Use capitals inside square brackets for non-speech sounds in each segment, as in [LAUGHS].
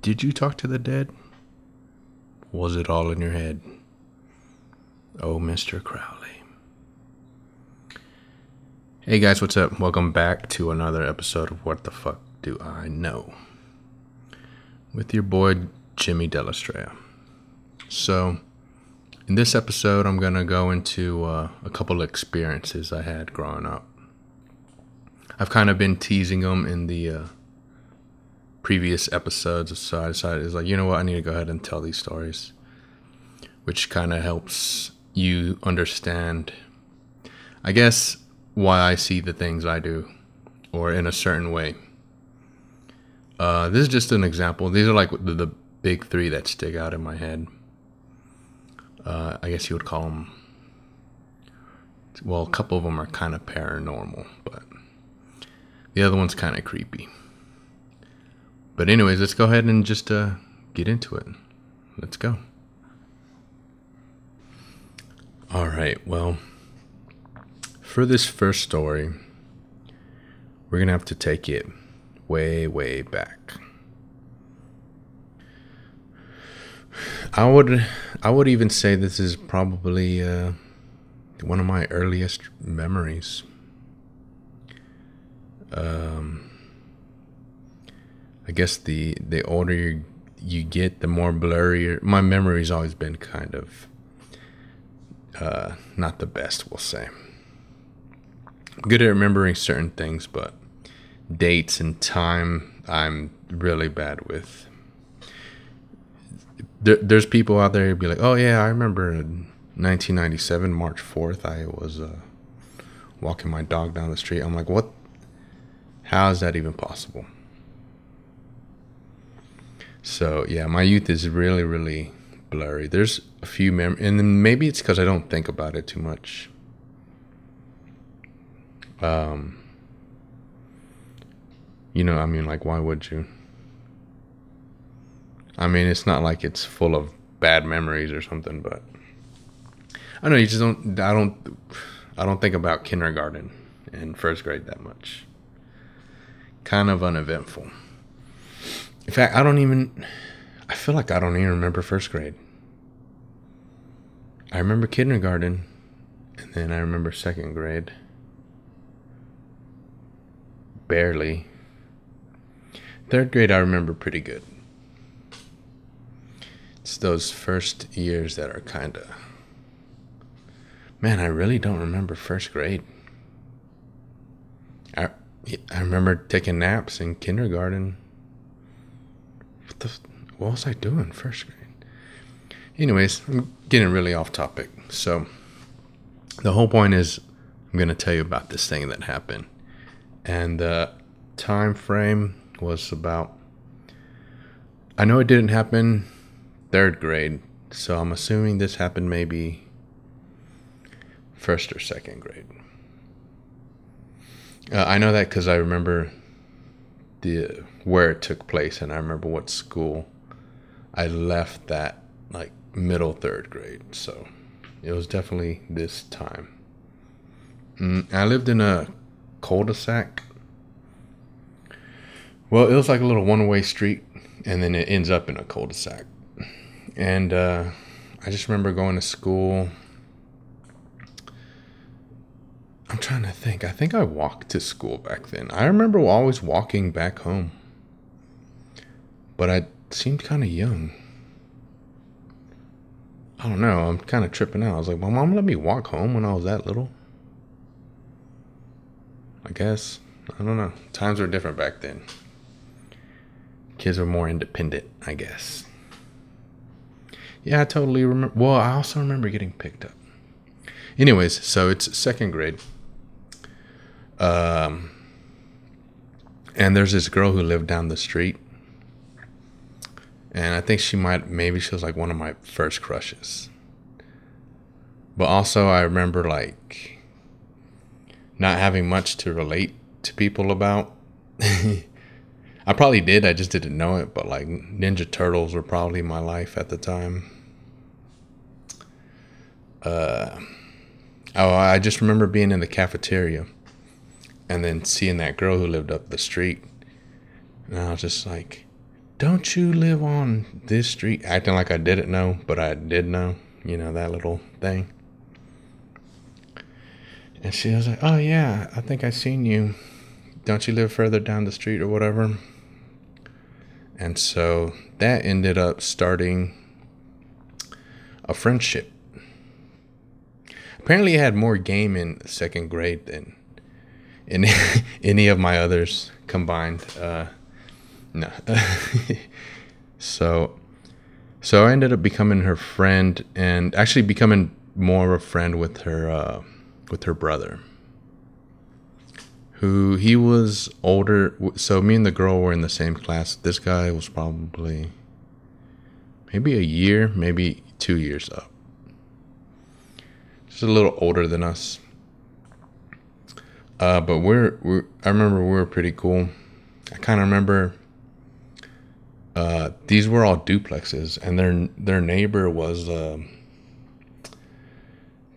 Did you talk to the dead? Was it all in your head? Oh, Mr. Crowley. Hey guys, what's up? Welcome back to another episode of What the Fuck Do I Know? With your boy, Jimmy Delastrea. So, in this episode, I'm going to go into uh, a couple experiences I had growing up. I've kind of been teasing them in the uh, previous episodes, so I decided it's like, you know what, I need to go ahead and tell these stories, which kind of helps you understand, I guess, why I see the things I do, or in a certain way. Uh, this is just an example. These are like the, the big three that stick out in my head. Uh, I guess you would call them. Well, a couple of them are kind of paranormal, but the other one's kind of creepy. But anyways, let's go ahead and just uh, get into it. Let's go. All right. Well, for this first story, we're gonna have to take it way, way back. I would, I would even say this is probably uh, one of my earliest memories um, I guess the the older you, you get, the more blurry. My memory's always been kind of uh, not the best, we'll say. I'm good at remembering certain things, but dates and time, I'm really bad with. There, there's people out there who be like, "Oh yeah, I remember 1997 March 4th. I was uh, walking my dog down the street." I'm like, "What how is that even possible? So yeah, my youth is really, really blurry. There's a few mem, and then maybe it's because I don't think about it too much. Um, you know, I mean, like, why would you? I mean, it's not like it's full of bad memories or something, but I don't know. You just don't. I don't. I don't think about kindergarten and first grade that much kind of uneventful. In fact, I don't even, I feel like I don't even remember first grade. I remember kindergarten, and then I remember second grade. Barely. Third grade, I remember pretty good. It's those first years that are kind of. Man, I really don't remember first grade. I, I remember taking naps in kindergarten. What the? What was I doing first grade? Anyways, I'm getting really off topic. So, the whole point is, I'm to tell you about this thing that happened, and the time frame was about. I know it didn't happen third grade, so I'm assuming this happened maybe first or second grade. Uh, I know that because I remember the where it took place, and I remember what school I left that like middle third grade. So it was definitely this time. Mm, I lived in a cul-de-sac. Well, it was like a little one-way street, and then it ends up in a cul-de-sac. And uh, I just remember going to school I'm trying to think. I think I walked to school back then. I remember always walking back home. But I seemed kind of young. I don't know. I'm kind of tripping out. I was like, my mom let me walk home when I was that little. I guess. I don't know. Times were different back then. Kids were more independent, I guess. Yeah, I totally remember. Well, I also remember getting picked up. Anyways, so it's second grade. Um, and there's this girl who lived down the street. And I think she might, maybe she was like one of my first crushes. But also, I remember like not having much to relate to people about. [LAUGHS] I probably did, I just didn't know it. But like Ninja Turtles were probably my life at the time. Uh, oh, I just remember being in the cafeteria and then seeing that girl who lived up the street And I was just like, don't you live on this street? Acting like I didn't know, but I did know, you know, that little thing. And she was like, oh, yeah, I think I've seen you. Don't you live further down the street or whatever? And so that ended up starting a friendship. Apparently, I had more game in second grade than in [LAUGHS] any of my others combined. Uh, no. [LAUGHS] so, so I ended up becoming her friend and actually becoming more of a friend with her, uh, with her brother. Who he was older. So me and the girl were in the same class. This guy was probably maybe a year, maybe two years up. Just a little older than us. Uh, but we're, we're, I remember we were pretty cool. I kind of remember uh, these were all duplexes, and their their neighbor was uh,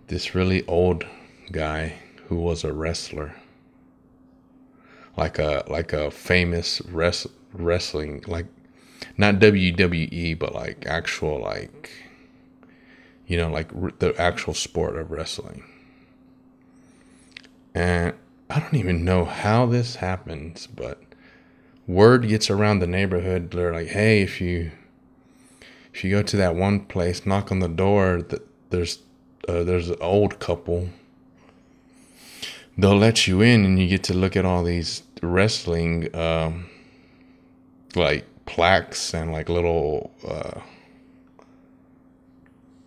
this really old guy who was a wrestler, like a like a famous res- wrestling like not WWE, but like actual like you know like r- the actual sport of wrestling. And I don't even know how this happens, but word gets around the neighborhood. They're like, "Hey, if you if you go to that one place, knock on the door. That there's uh, there's an old couple. They'll let you in, and you get to look at all these wrestling, um, like plaques and like little uh,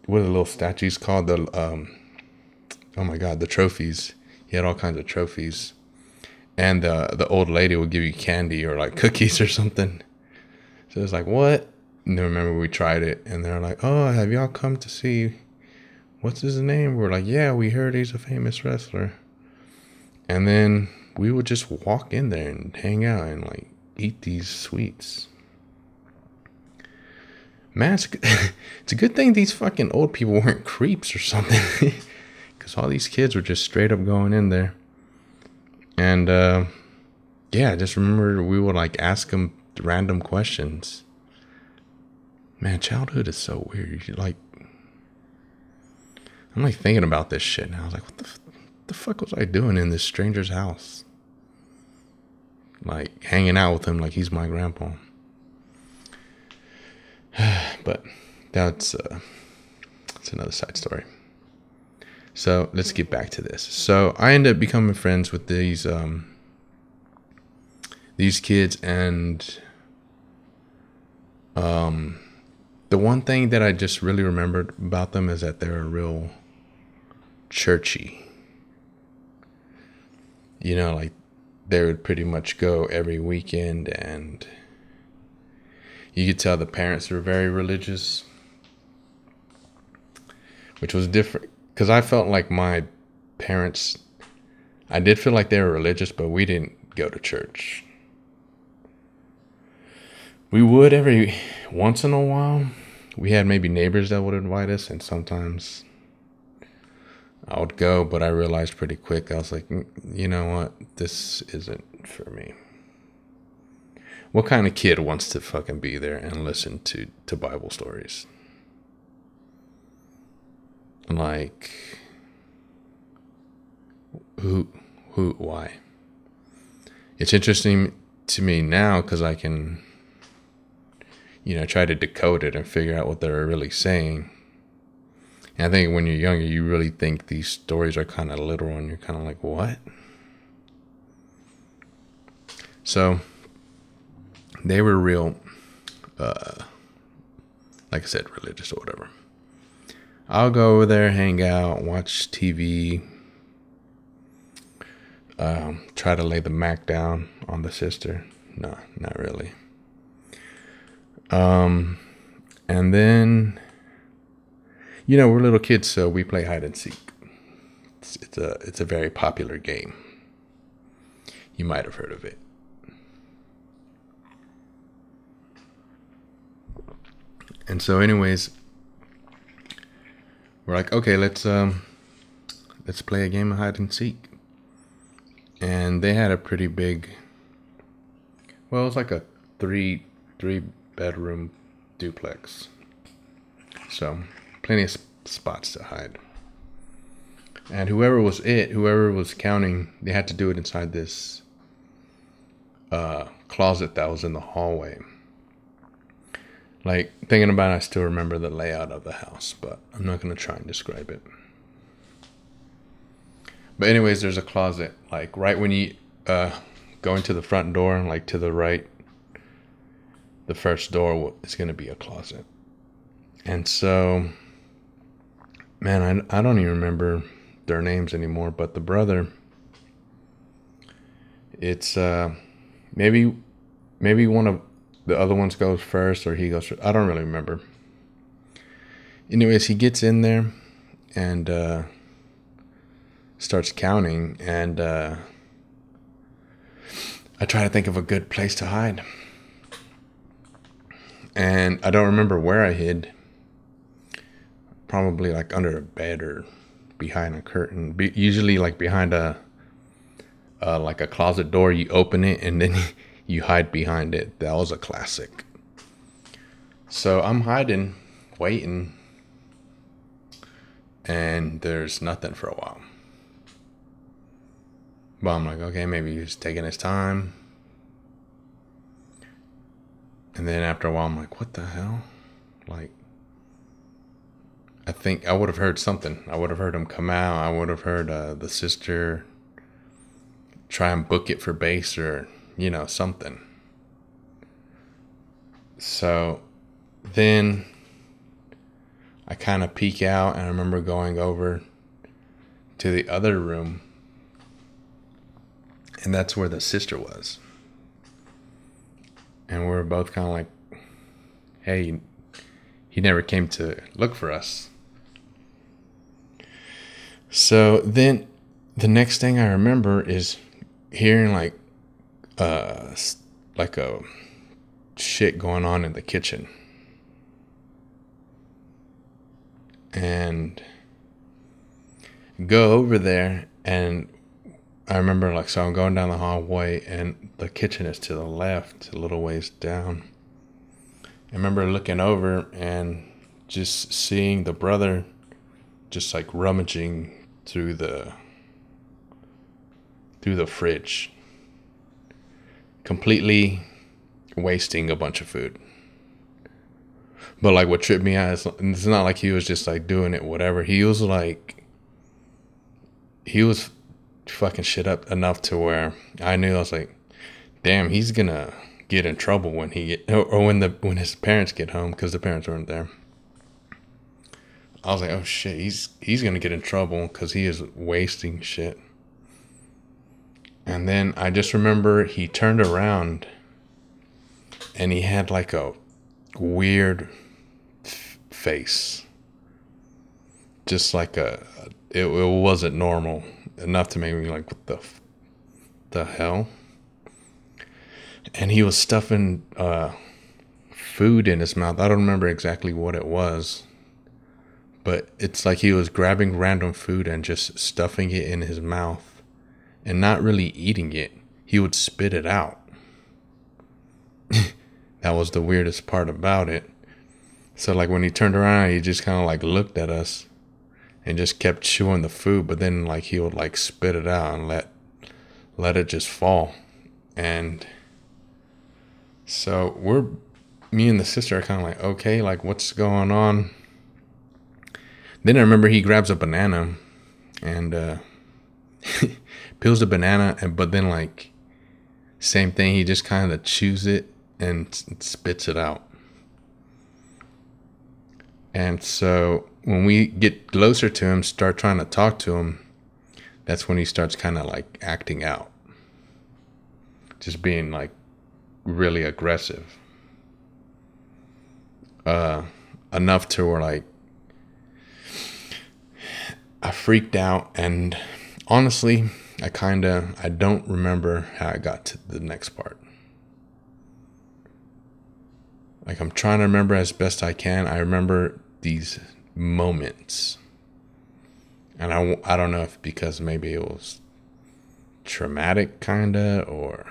what are the little statues called? The um, oh my god, the trophies. He had all kinds of trophies and the the old lady would give you candy or like cookies or something. So it's like what? And remember we tried it, and they're like, "Oh, have y'all come to see? What's his name?" We're like, "Yeah, we heard he's a famous wrestler." And then we would just walk in there and hang out and like eat these sweets. It's, [LAUGHS] it's a good thing these fucking old people weren't creeps or something. [LAUGHS] Because all these kids were just straight up going in there. And uh, yeah, I just remember we would like ask them random questions. Man, childhood is so weird. Like, I'm like thinking about this shit now. I was like, what the, f- the fuck was I doing in this stranger's house? Like hanging out with him like he's my grandpa. [SIGHS] but that's uh, that's another side story. So let's get back to this. So I end up becoming friends with these um, these kids, and um, the one thing that I just really remembered about them is that they're real churchy. You know, like they would pretty much go every weekend, and you could tell the parents were very religious, which was different because I felt like my parents, I did feel like they were religious, but we didn't go to church. We would every once in a while. We had maybe neighbors that would invite us, and sometimes I would go, but I realized pretty quick, I was like, "Mm, you know what? This isn't for me. What kind of kid wants to fucking be there and listen to, to Bible stories? Like who who why? It's interesting to me now because i can you know try to decode it and figure out what they're really saying. And i think when you're younger you really think these stories are kind of literal and you're kind of like what? So they were real uh like i said religious or whatever I'll go over there, hang out, watch TV, um, try to lay the Mac down on the sister. No, not really. Um, and then, you know, we're little kids, so we play hide and seek. It's, it's a it's a very popular game. You might have heard of it. And so, anyways, we're like, okay, let's um, let's play a game of hide and seek. And they had a pretty big, well, it was like a three three bedroom duplex. So plenty of spots to hide. And whoever was it, whoever was counting, they had to do it inside this uh, closet that was in the hallway. Like thinking about it, I still remember the layout of the house, but I'm not gonna try and describe it. But anyways, there's a closet like right when you uh, go into the front door, like to the right. The first door is gonna be a closet, and so, man, I I don't even remember their names anymore, but the brother. It's uh, maybe maybe one of the other ones goes first or he goes first. I don't really remember. Anyways, he gets in there and uh, starts counting, and uh, I try to think of a good place to hide. And I don't remember where I hid. Probably like under a bed or behind a curtain. Be- usually like behind a uh, like a closet door. You open it and then [LAUGHS] you hide behind it. That was a classic. So I'm hiding, waiting, and there's nothing for a while. But I'm like, okay, maybe he's taking his time. And then after a while, I'm like, what the hell? Like, I think I would have heard something. I would have heard him come out. I would have heard uh, the sister try and book it for base or you know, something. So then I kind of peek out, and I remember going over to the other room, and that's where the sister was. And we were both kind of like, hey, he never came to look for us. So then the next thing I remember is hearing like uh, like a shit going on in the kitchen. And go over there and I remember like so I'm going down the hallway and the kitchen is to the left, a little ways down. I remember looking over and just seeing the brother just like rummaging through the through the fridge completely wasting a bunch of food. But like what tripped me out is it's not like he was just like doing it whatever. He was like he was fucking shit up enough to where I knew I was like, damn, he's gonna get in trouble when he get, or when the when his parents get home because the parents weren't there. I was like, oh shit, he's he's gonna get in trouble because he is wasting shit. And then I just remember he turned around and he had like a weird f- face. Just like a, it, it wasn't normal enough to make me like, what the, the hell? And he was stuffing uh, food in his mouth. I don't remember exactly what it was, but it's like he was grabbing random food and just stuffing it in his mouth and not really eating it. He would spit it out. [LAUGHS] that was the weirdest part about it. So like when he turned around, he just kind of like looked at us and just kept chewing the food, but then like he would like spit it out and let let it just fall. And so we're me and the sister are kind of like, okay, like what's going on? Then I remember he grabs a banana and uh [LAUGHS] peels the banana, and but then like same thing. He just kind of chews it and spits it out. And so when we get closer to him, start trying to talk to him, that's when he starts kind of like acting out, just being like really aggressive. Uh, enough to where like I freaked out and honestly I kind of I don't remember how I got to the next part. Like I'm trying to remember as best I can. I remember these moments. And I, I don't know if because maybe it was traumatic kinda or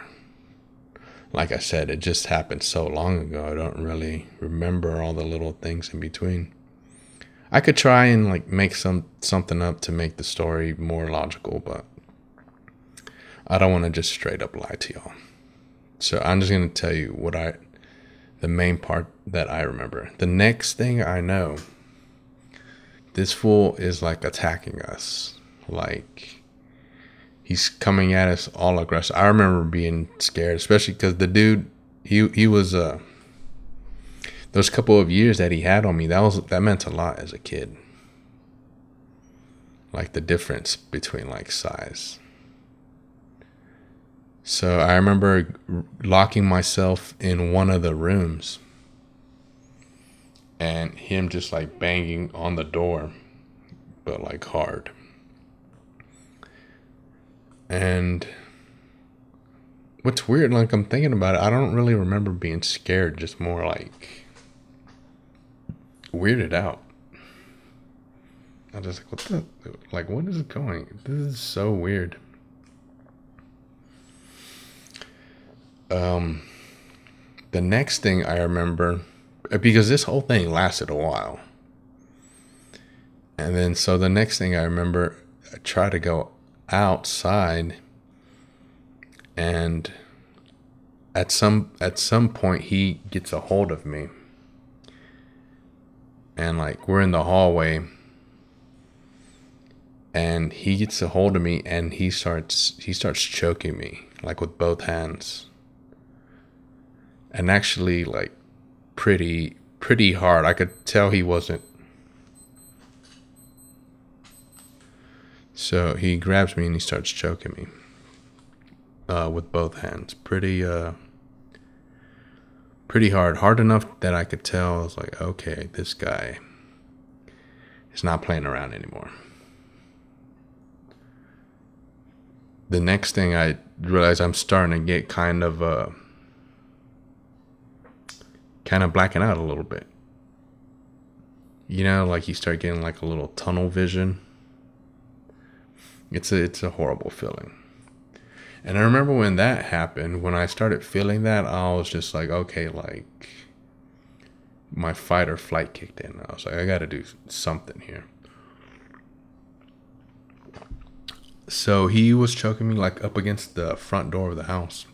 like I said, it just happened so long ago. I don't really remember all the little things in between. I could try and like make some something up to make the story more logical, but I don't want to just straight up lie to y'all. So I'm just gonna tell you what I, the main part that I remember. The next thing I know, this fool is like attacking us, like he's coming at us all aggressive. I remember being scared, especially because the dude, he he was uh those couple of years that he had on me, that was that meant a lot as a kid. Like the difference between like size. So I remember locking myself in one of the rooms and him just like banging on the door, but like hard. And what's weird, like I'm thinking about it, I don't really remember being scared, just more like weirded out. I was just like, what the, like, what is going? This is so weird. Um, the next thing I remember, uh, because this whole thing lasted a while. And then, so the next thing I remember, I try to go outside and at some at some point he gets a hold of me. And like we're in the hallway. And he gets a hold of me and he starts he starts choking me like with both hands and actually like pretty pretty hard i could tell he wasn't so he grabs me and he starts choking me uh, with both hands pretty uh pretty hard. Hard enough that I could tell I was like, okay, this guy is not playing around anymore. The next thing I realize I'm starting to get kind of uh kind of blacking out a little bit. You know, like you start getting like a little tunnel vision. It's a it's a horrible feeling. And I remember when that happened, when I started feeling that, I was just like, okay, like my fight or flight kicked in. I was like, I got to do something here. So he was choking me like up against the front door of the house.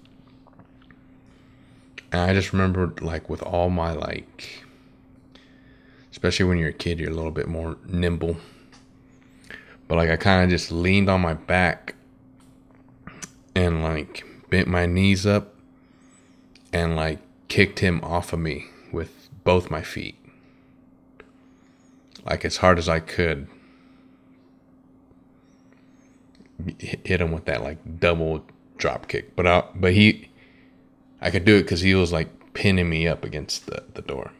And I just remember like with all my like especially when you're a kid, you're a little bit more nimble. But like I kind of just leaned on my back and like bent my knees up and like kicked him off of me with both my feet. Like as hard as I could. Hit him with that like double drop kick. But I, but he I could do it cuz he was like pinning me up against the, the door.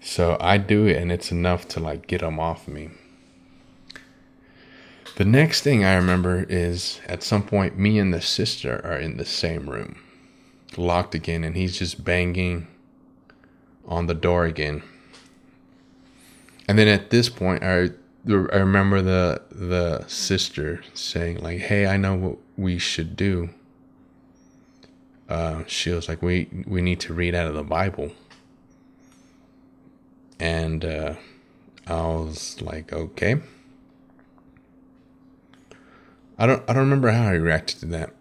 So I do it and it's enough to like get him off me. The next thing I remember is at some point, me and the sister are in the same room, locked again, and he's just banging on the door again. And then at this point, I I remember the the sister saying like, "Hey, I know what we should do." Uh, she was like, "We we need to read out of the Bible," and uh, I was like, "Okay." I don't I don't remember how I reacted to that.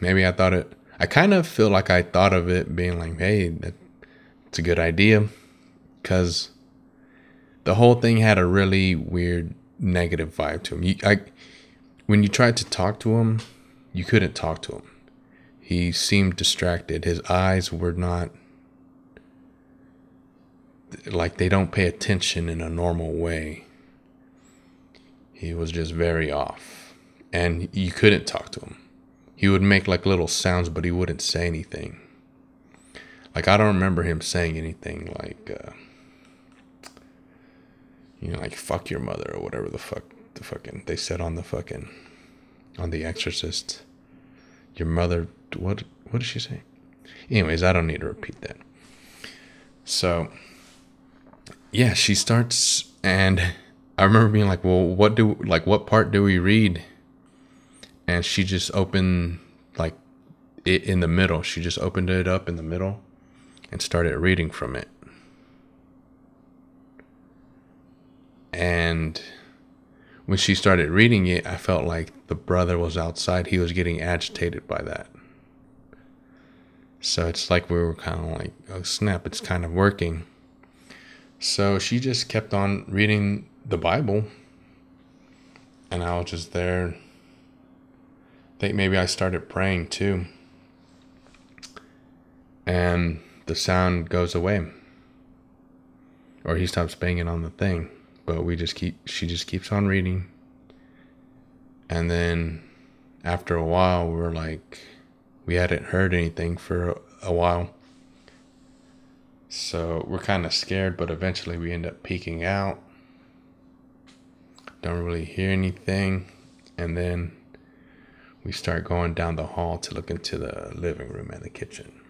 Maybe I thought it I kind of feel like I thought of it being like, "Hey, that's a good idea." Cuz the whole thing had a really weird negative vibe to him. You, I when you tried to talk to him, you couldn't talk to him. He seemed distracted. His eyes were not like they don't pay attention in a normal way. He was just very off and you couldn't talk to him. He would make like little sounds, but he wouldn't say anything. Like I don't remember him saying anything like, uh, you know, like "fuck your mother" or whatever the fuck the fucking they said on the fucking on The Exorcist. Your mother, what what did she say? Anyways, I don't need to repeat that. So, yeah, she starts, and I remember being like, "Well, what do like what part do we read?" and she just opened like it in the middle. She just opened it up in the middle and started reading from it. And when she started reading it, I felt like the brother was outside. He was getting agitated by that. So it's like we were kind of like, oh snap, it's kind of working. So she just kept on reading the Bible. And I was just there. I think maybe I started praying too. And the sound goes away. Or he stops banging on the thing. But we just keep, she just keeps on reading. And then after a while, we we're like, we hadn't heard anything for a while. So we're kind of scared, but eventually we end up peeking out. Don't really hear anything. And then we start going down the hall to look into the living room and the kitchen.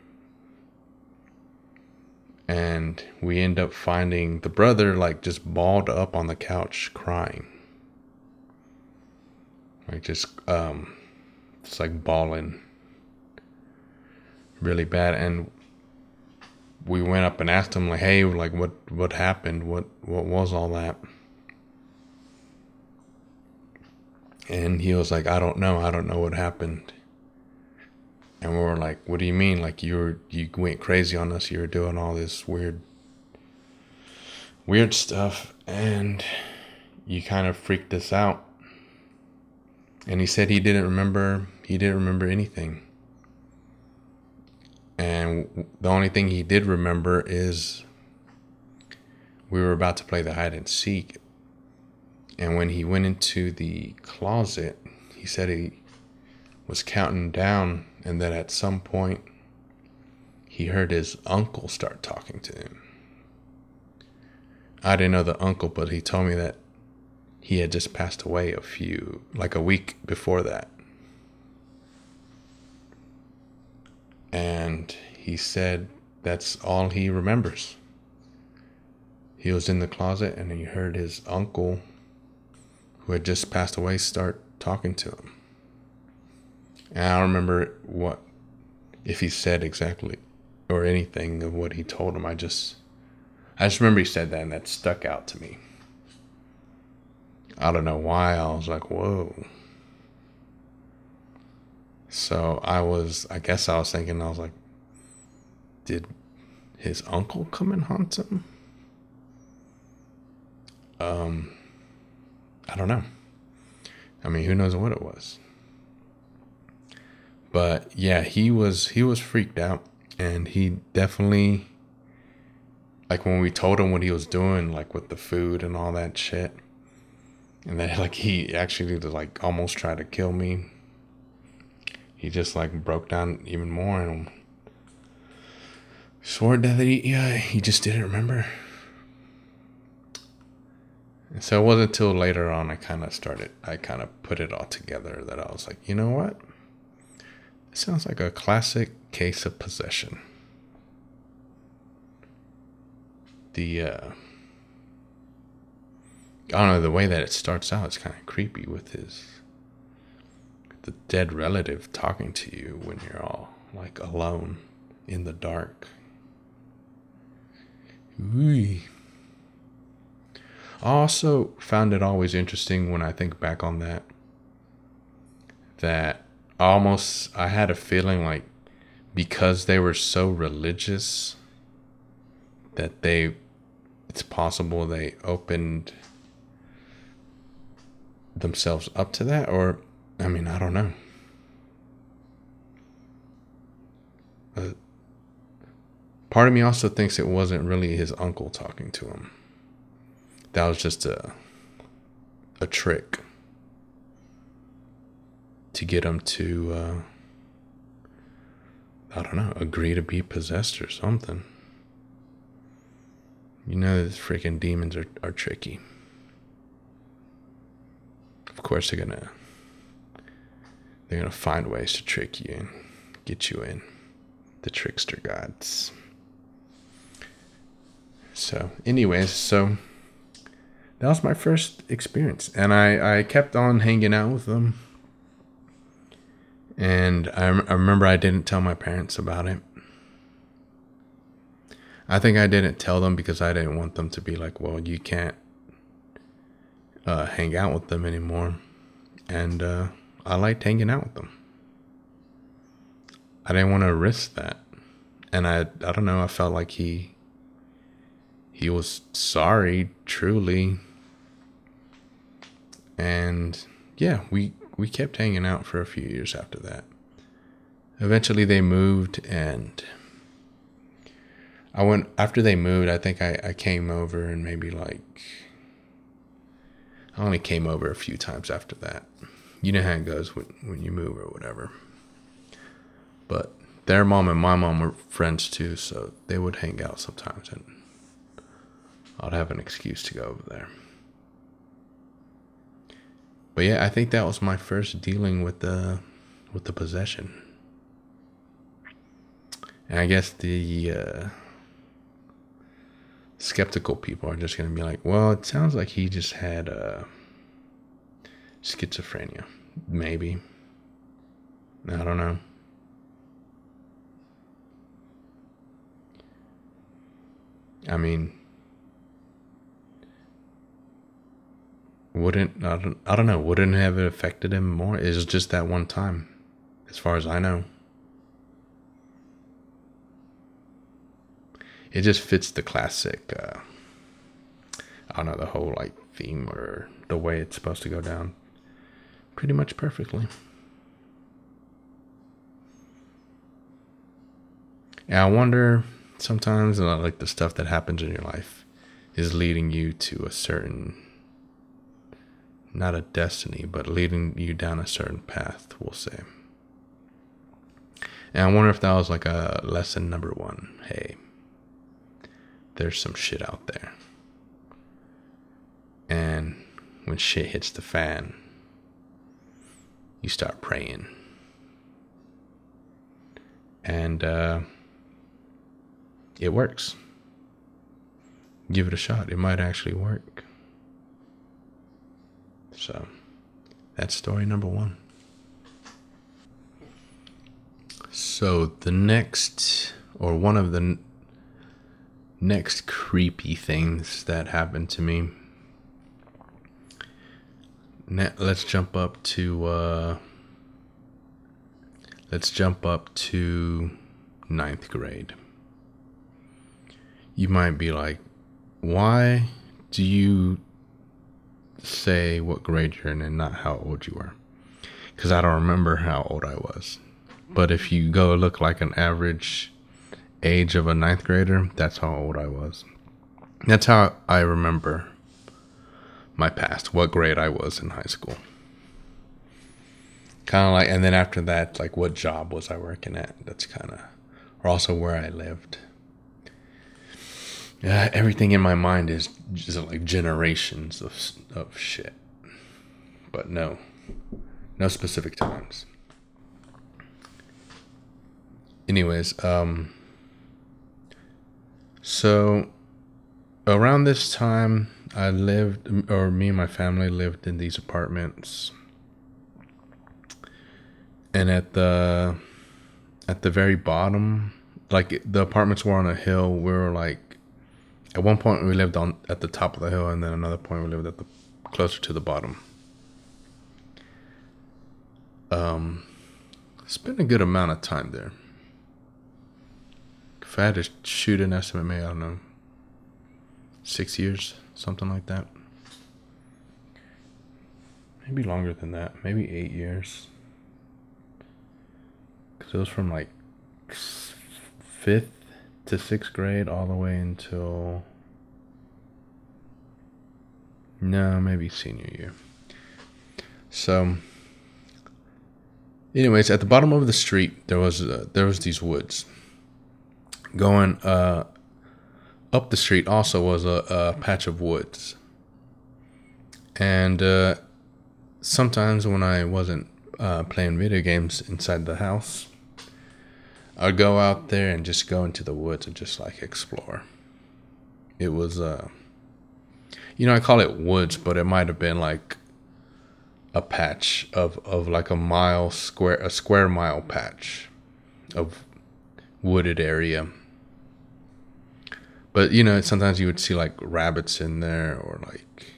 And we end up finding the brother like just balled up on the couch crying. Like just um it's like bawling really bad and we went up and asked him like hey like what what happened? What what was all that? And he was like i don't know. I don't know what happened. And we were like what do you mean? Like you were you went crazy on us. You were doing all this weird weird stuff. And you kind of freaked us out. And he said he didn't remember he didn't remember anything and the only thing he did remember is we were about to play the hide and seek. And when he went into the closet, he said he was counting down and that at some point he heard his uncle start talking to him. I didn't know the uncle, but he told me that he had just passed away a few, like a week before that. And he said that's all he remembers. He was in the closet and he heard his uncle, who had just passed away, start talking to him. And I don't remember what, if he said exactly or anything of what he told him. I just, I just remember he said that and that stuck out to me. I don't know why. I was like, whoa. So I was, I guess I was thinking, I was like, did his uncle come and haunt him? Um, I don't know. I mean, who knows what it was? But yeah, he was he was freaked out, and he definitely like when we told him what he was doing, like with the food and all that shit, and then [LAUGHS] like he actually like almost tried to kill me he just like broke down even more and swore that he yeah he just didn't remember. And so it wasn't until later on I kind of started I kind of put it all together that I was like, you know what? It sounds like a classic case of possession. The uh I don't know the way that it starts out is kind of creepy with his the dead relative talking to you when you're all like alone in the dark. I also found it always interesting when I think back on that that almost I had a feeling like because they were so religious that they it's possible they opened themselves up to that or I mean, I don't know. But part of me also thinks it wasn't really his uncle talking to him. That was just a a trick to get him to uh, I don't know, agree to be possessed or something. You know, these freaking demons are, are tricky. Of course, they're gonna they're going to find ways to trick you and get you in. The trickster gods. So, anyways, so that was my first experience. And I, I kept on hanging out with them. And I, I remember I didn't tell my parents about it. I think I didn't tell them because I didn't want them to be like, well, you can't uh, hang out with them anymore. And uh, I liked hanging out with them. I didn't want to risk that. And I I don't know, I felt like he he was sorry truly. And yeah, we we kept hanging out for a few years after that. Eventually they moved and I went after they moved, I think I, I came over and maybe like I only came over a few times after that. You know how it goes when, when you move or whatever. But their mom and my mom were friends too, so they would hang out sometimes, and I'd have an excuse to go over there. But yeah, I think that was my first dealing with the with the possession. And I guess the uh, skeptical people are just to be like, well, it sounds like he just had uh, schizophrenia. Maybe. I don't know. I mean, wouldn't I don't, I don't know wouldn't have it affected him more it's just that one time as far as i know it just fits the classic uh, i don't know the whole like theme or the way it's supposed to go down pretty much perfectly. And i wonder sometimes uh, like the stuff that happens in your life is leading you to a certain not a destiny but leading you down a certain path we'll say. And i wonder if that was like a lesson number one. Hey there's some shit out there. And when shit hits the fan you start praying and uh it works. Give it a shot. It might actually work. So that's story number one. So the next, or one of the n- next creepy things that happened to me. Let's jump up to. Uh, let's jump up to ninth grade you might be like, why do you say what grade you're in and not how old you are? Because I don't remember how old I was. But if you go look like an average age of a ninth grader, that's how old I was. That's how I remember my past, what grade I was in high school. Kind of like, and then after that, like what job was I working at? That's kind of, or also where I lived yeah, everything in my mind is just like generations of of shit. But no, no specific times. Anyways, um, so around this time, I lived, or me and my family lived in these apartments, and at the at the very bottom, like the apartments were on a hill. We were like at one point we lived on at the top of the hill, and then another point we lived at the closer to the bottom. Um, spent a good amount of time there. If I had to shoot an estimate, maybe I don't know, six years, something like that. Maybe longer than that. Maybe eight years. Because it was from like fifth to sixth grade all the way until no, maybe senior year. So, anyways, at the bottom of the street there was uh, there was these woods. Going uh, up the street also was a, a patch of woods, and uh, sometimes when I wasn't uh, playing video games inside the house, I'd go out there and just go into the woods and just like explore. It was, uh, you know, I call it woods, but it might have been like a patch of of like a mile square a square mile patch of wooded area. But you know, sometimes you would see like rabbits in there or like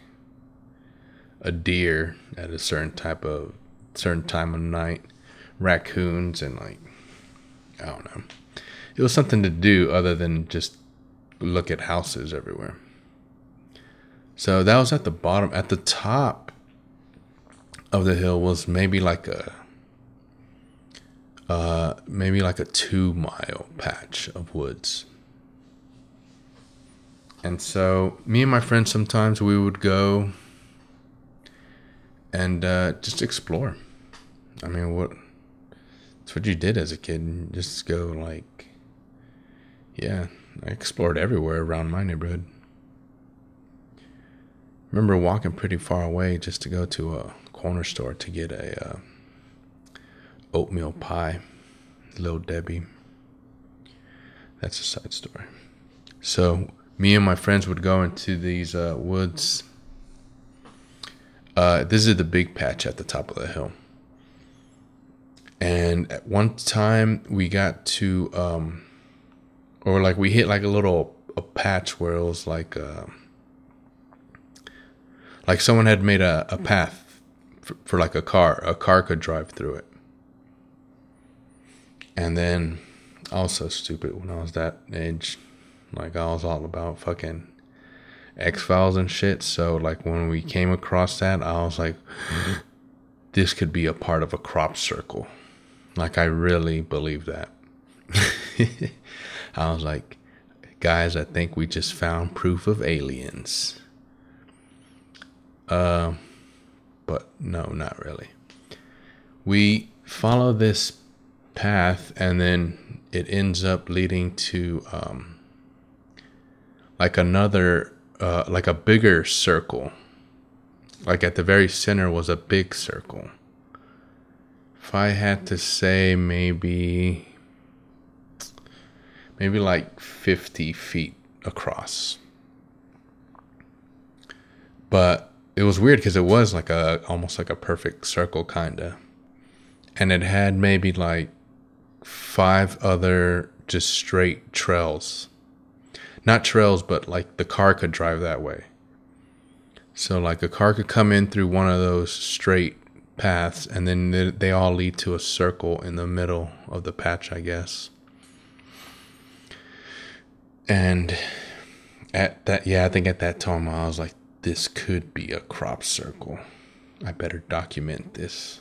a deer at a certain type of certain time of night, raccoons and like I don't know. It was something to do other than just look at houses everywhere. So that was at the bottom. At the top of the hill was maybe like a uh, maybe like a two mile patch of woods. And so me and my friends sometimes we would go and uh, just explore. I mean, what? That's what you did as a kid. Just go like, yeah. I explored everywhere around my neighborhood. Remember walking pretty far away just to go to a corner store to get a uh, oatmeal pie, Little Debbie. That's a side story. So me and my friends would go into these uh, woods. Uh, this is the big patch at the top of the hill. And at one time we got to, um, or like we hit like a little a patch where it was like, uh, like someone had made a, a path for, for like a car. A car could drive through it. And then I was so stupid when I was that age. Like I was all about fucking X Files and shit. So like when we came across that, I was like, [GASPS] this could be a part of a crop circle. Like I really believe that. [LAUGHS] I was like, guys, I think we just found proof of aliens. Uh, but no, not really. We follow this path, and then it ends up leading to um, like another, uh, like a bigger circle. Like at the very center was a big circle. If I had to say, maybe, maybe like 50 feet across. But it was weird because it was like a almost like a perfect circle kinda and it had maybe like five other just straight trails not trails but like the car could drive that way so like a car could come in through one of those straight paths and then they, all lead to a circle in the middle of the patch i guess and at that yeah i think at that time i was like this could be a crop circle. I better document this.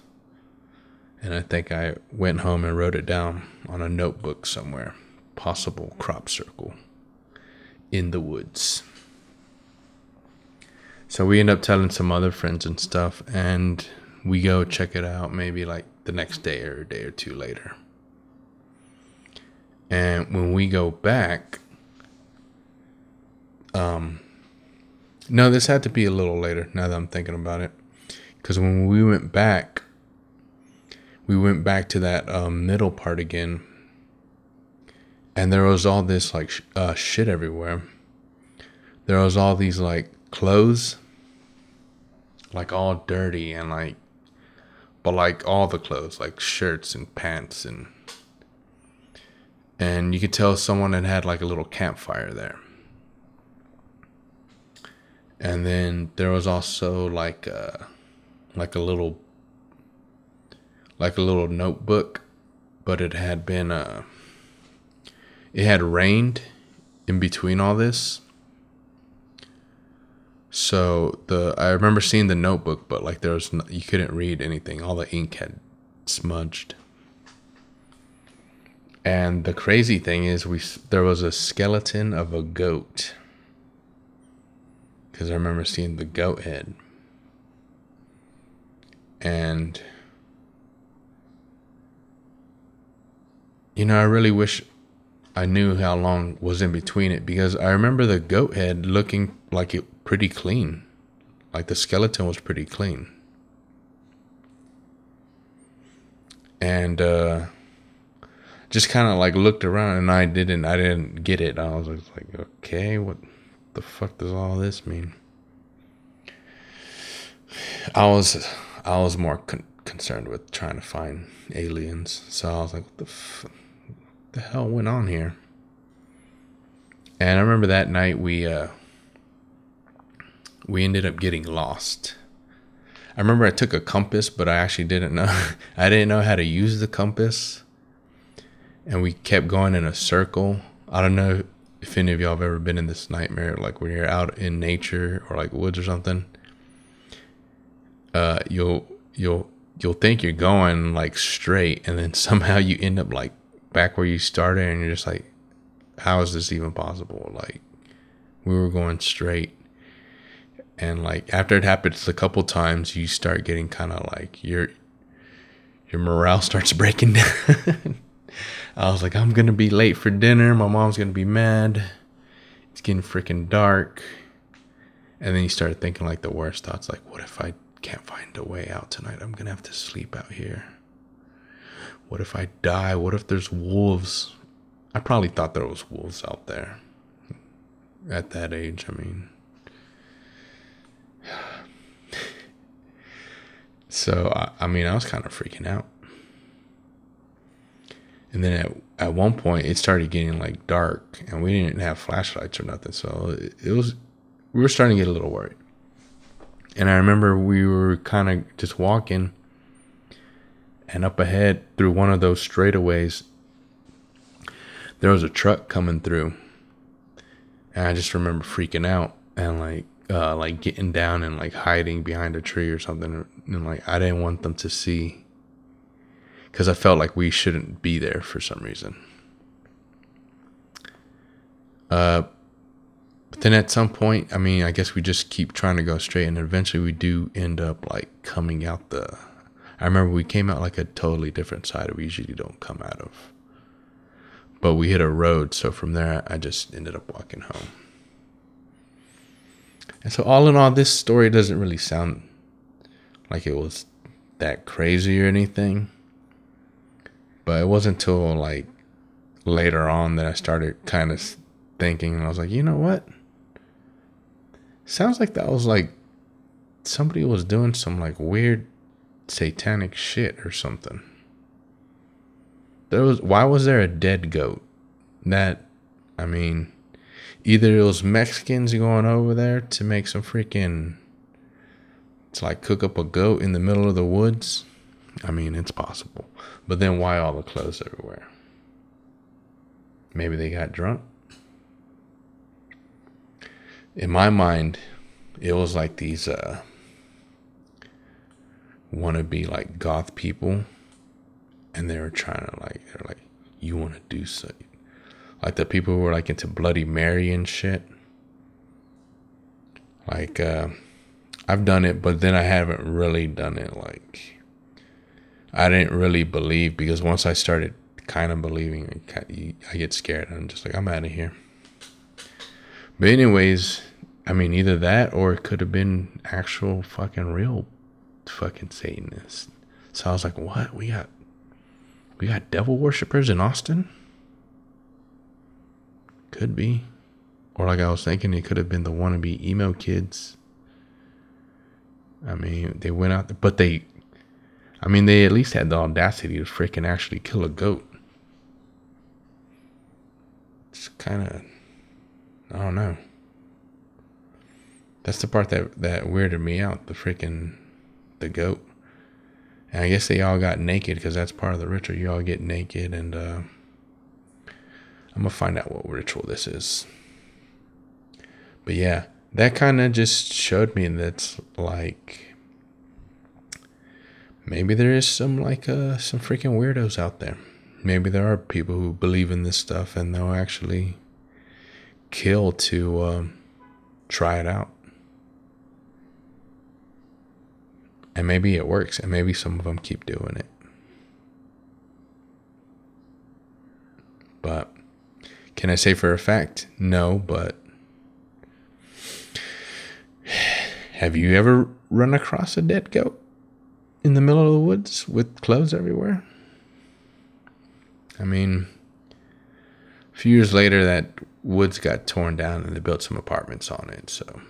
And I think I went home and wrote it down on a notebook somewhere. Possible crop circle in the woods. So we end up telling some other friends and stuff, and we go check it out maybe like the next day or a day or two later. And when we go back, um, no, this had to be a little later now that I'm thinking about it. Because when we went back, we went back to that um, middle part again. And there was all this like sh- uh, shit everywhere. There was all these like clothes, like all dirty and like, but like all the clothes, like shirts and pants and, and you could tell someone had had like a little campfire there and then there was also like a, like a little like a little notebook but it had been uh it had rained in between all this. So the i remember seeing the notebook but like there was no, you couldn't read anything. All the ink had smudged. And the crazy thing is we there was a skeleton of a goat. Because I remember seeing the goat head. And, you know, I really wish I knew how long was in between it because I remember the goat head looking like it pretty clean. Like the skeleton was pretty clean. And, uh, just kind of like looked around and I didn't I didn't get it. I was like, okay, what the fuck does all this mean? I was I was more con- concerned with trying to find aliens. So I was like, what the, f- the hell went on here? And I remember that night we uh, we ended up getting lost. I remember I took a compass, but I actually didn't know [LAUGHS] I didn't know how to use the compass. And we kept going in a circle. I don't know if any of y'all have ever been in this nightmare, like when you're out in nature or like woods or something. Uh, you'll you'll you'll think you're going like straight, and then [LAUGHS] somehow you end up like back where you started, and you're just like, how is this even possible? Like, we were going straight. And like after it happens a couple times, you start getting kind of like your your morale [LAUGHS] starts breaking down. I was like, I'm gonna be late for dinner. My mom's gonna be mad. It's getting freaking dark. And then you start thinking like the worst thoughts, like, what if I can't find a way out tonight? I'm gonna have to sleep out here. What if I die? What if there's wolves? I probably thought there was wolves out there at that age. I mean, [SIGHS] so I, I mean, I was kind of freaking out. And then at, at one point, it started getting like dark, and we didn't have flashlights or nothing. So it, it was, we were starting to get a little worried. And I remember we were kind of just walking, and up ahead through one of those straightaways, there was a truck coming through. And I just remember freaking out and like uh, like getting down and like hiding behind a tree or something. And like I didn't want them to see because I felt like we shouldn't be there for some reason. Uh, but then at some point, I mean, I guess we just keep trying to go straight, and eventually we do end up like coming out the. I remember we came out like a totally different side we usually don't come out of. But we hit a road, so from there I just ended up walking home. And so, all in all, this story doesn't really sound like it was that crazy or anything. But it wasn't until like later on that I started kind of thinking, and I was like, you know what? Sounds like that was like somebody was doing some like weird satanic shit or something. There was why was there a dead goat? That I mean, either it was Mexicans going over there to make some freaking to like cook up a goat in the middle of the woods. I mean, it's possible. But then why all the clothes everywhere? Maybe they got drunk. In my mind, it was like these uh wannabe like goth people and they were trying to like they're like you want to do so like the people who were like into bloody mary and shit. Like uh i've done it but then i haven't really done it like i didn't really believe because once i started kind of believing i get scared i'm just like i'm out of here. But anyways i mean either that or it could have been actual fucking real fucking satanists so i was like what we got we got devil worshippers in austin could be. Or like I was thinking, it could have been the wannabe emo kids. I mean, they went out, there, but they, I mean, they at least had the audacity to freaking actually kill a goat. It's kind of, I don't know. That's the part that that weirded me out. The freaking, the goat. And I guess they all got naked because that's part of the ritual. You all get naked and. uh I'm gonna find out what ritual this is. But yeah, that kind of just showed me that's like maybe there is some like uh some freaking weirdos out there. Maybe there are people who believe in this stuff and they'll actually kill to um, try it out. And maybe it works, and maybe some of them keep doing it. But can I say for a fact? No, but have you ever run across a dead goat in the middle of the woods with clothes everywhere? I mean, a few years later, that woods got torn down and they built some apartments on it, so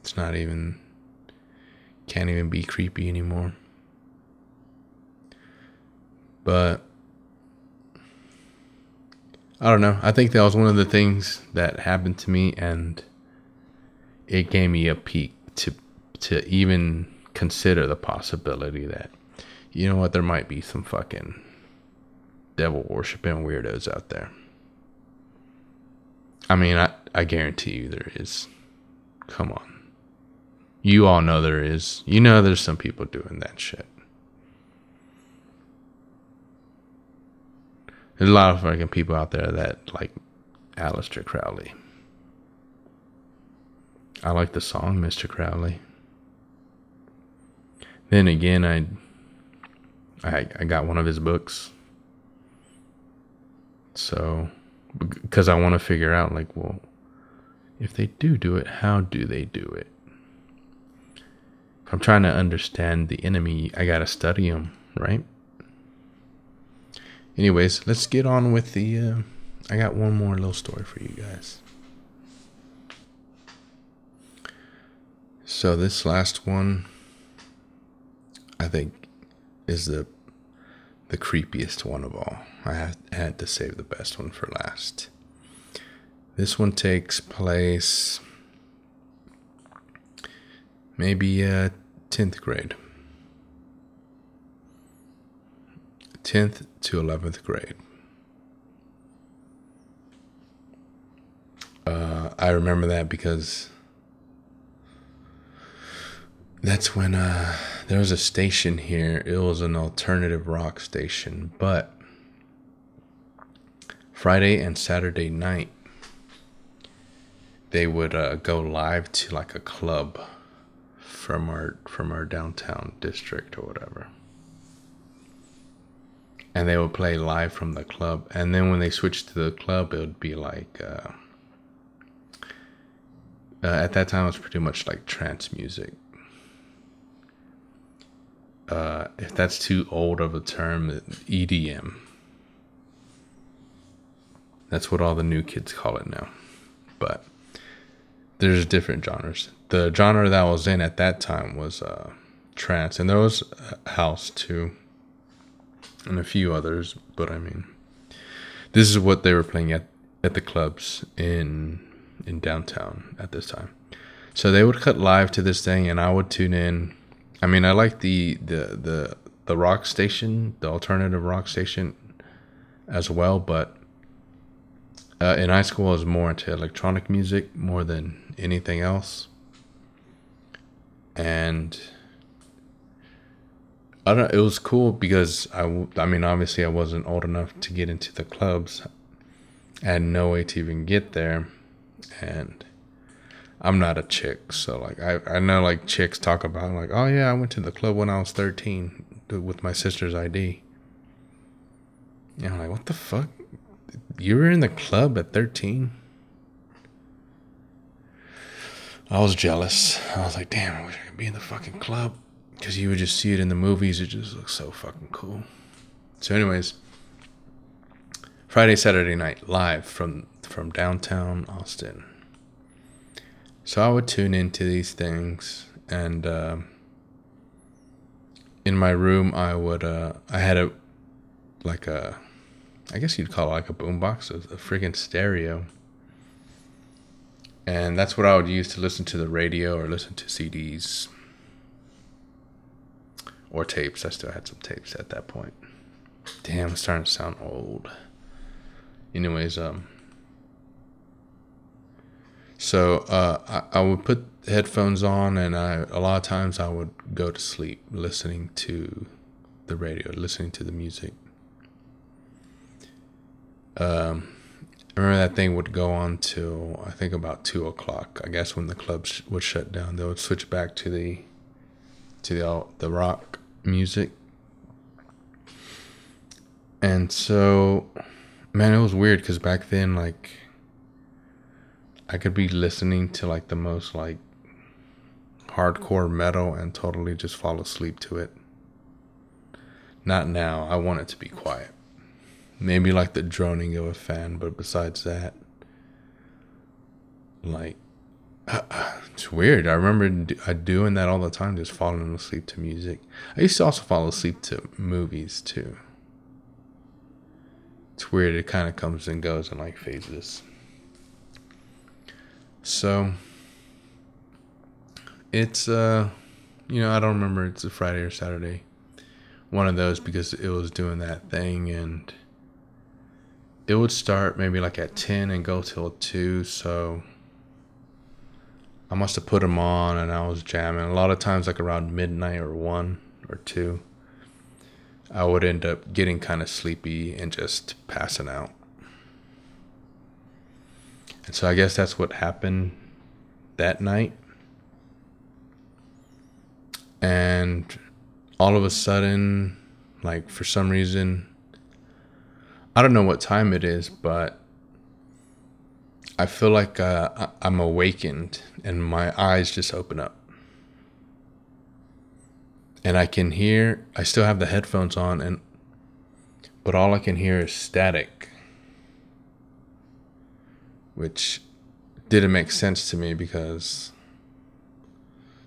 it's not even can't even be creepy anymore. But I don't know. I think that was one of the things that happened to me, and it gave me a peek to to even consider the possibility that you know what there might be some fucking devil worshiping weirdos out there. I mean, I I guarantee you there is. Come on. You all know there is. You know there's some people doing that shit. There's a lot of fucking people out there that like Aleister Crowley. I like the song Mr. Crowley. Then again, I I I got one of his books. So because I want to figure out like, well, if they do do it, how do they do it? I'm trying to understand the enemy, I got to study them, right? Anyways, let's get on with the. Uh, I got one more little story for you guys. So, this last one, I think, is the the creepiest one of all. I had to save the best one for last. This one takes place maybe uh, 10th grade. 10th to 11th grade. Uh, I remember that because that's when uh, there was a station here. It was an alternative rock station, but Friday and Saturday night, they would uh, go live to like a club from our from our downtown district or whatever and they would play live from the club. And then when they switched to the club, it would be like uh, uh, at that time it was pretty much like trance music. Uh, if that's too old of a term, EDM. That's what all the new kids call it now. But there's different genres. The genre that I was in at that time was uh, trance, and there was house too and a few others, but I mean, this is what they were playing at at the clubs in in downtown at this time. So they would cut live to this thing, and I would tune in. I mean, I like the the the the rock station, the alternative rock station, as well. But uh, in high school, I was more into electronic music more than anything else, and I don't. It was cool because I. I mean, obviously, I wasn't old enough to get into the clubs. I had no way to even get there, and I'm not a chick, so like I I know like chicks talk about like oh yeah I went to the club when I was 13 with my sister's ID. And I'm like what the fuck? You were in the club at 13? I was jealous. I was like, damn, I wish I could be in the fucking club because you would just see it in the movies. It just looks so fucking cool. So, anyways, Friday, Saturday night live from from downtown Austin. So I would tune into these things, and uh, in my room, I would uh, I had a like a I guess you'd call it like a boombox, a, a freaking stereo. And that's what I would use to listen to the radio or listen to CDs or tapes. I still had some tapes at that point. Damn, starting to sound old. Anyways, um, so uh, I, I would put headphones on, and I a lot of times I would go to sleep listening to the radio, listening to the music. Um, Remember that thing would go on till I think about two o'clock. I guess when the clubs would shut down, they would switch back to the to the the rock music. And so, man, it was weird because back then, like, I could be listening to like the most like hardcore metal and totally just fall asleep to it. Not now. I want it to be quiet. Maybe like the droning of a fan, but besides that, like, uh, [SIGHS] it's weird. I remember I doing that all the time, just falling asleep to music. I used to also fall asleep to movies too. It's weird. It kind of comes and goes in like phases. So it's uh, you know, I don't remember. It's a Friday or Saturday. One of those because it was doing that thing and it would start maybe like at 10 and go till 2 so I must have put them on and I was jamming. A lot of times, like around midnight or one or two, I would end up getting kind of sleepy and just passing out. And so I guess that's what happened that night. And all of a sudden, like for some reason, I don't know what time it is, but I feel like uh, I'm awakened and my eyes just open up. And I can hear, I still have the headphones on, and but all I can hear is static, which didn't make sense to me because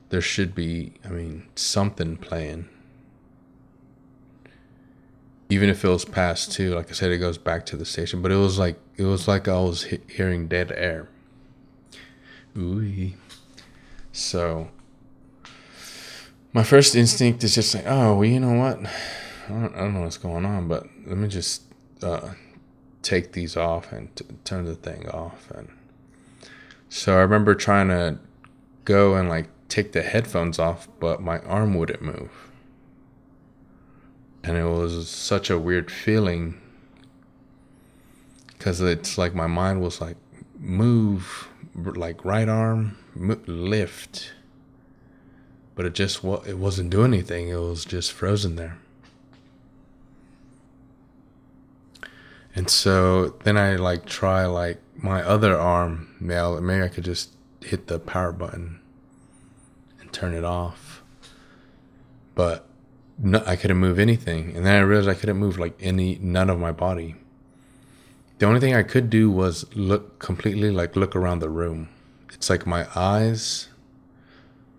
there should be, I mean, something playing even if it was past two, like I said, it goes back to the station. But it was like it was like I was he- hearing dead air. Ooh. So my first instinct is just like, oh, well, you know what? I don't, I don't know what's going on, but let me just uh, take these off and t- turn the thing off. And so I remember trying to go and like take the headphones off, but my arm wouldn't move and it was such a weird feeling because it's like my mind was like move like right arm lift. But it just it wasn't doing anything. It was just frozen there. And so then i like try like my other arm. Now maybe i could just hit the power button and turn it off. But no, I couldn't move anything. And then I realized I couldn't move like any, none of my body. The only thing I could do was look completely like look around the room. It's like my eyes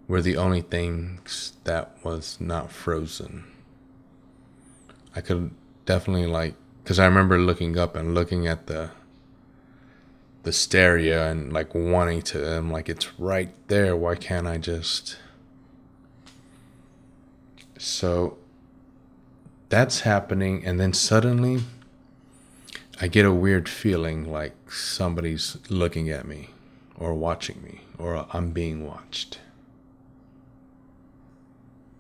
were the only things that was not frozen. I could definitely like, cause I remember looking up and looking at the, the stereo and like wanting to, I'm like, it's right there. Why can't I just so that's happening, and then suddenly I get a weird feeling like somebody's looking at me or watching me or I'm being watched.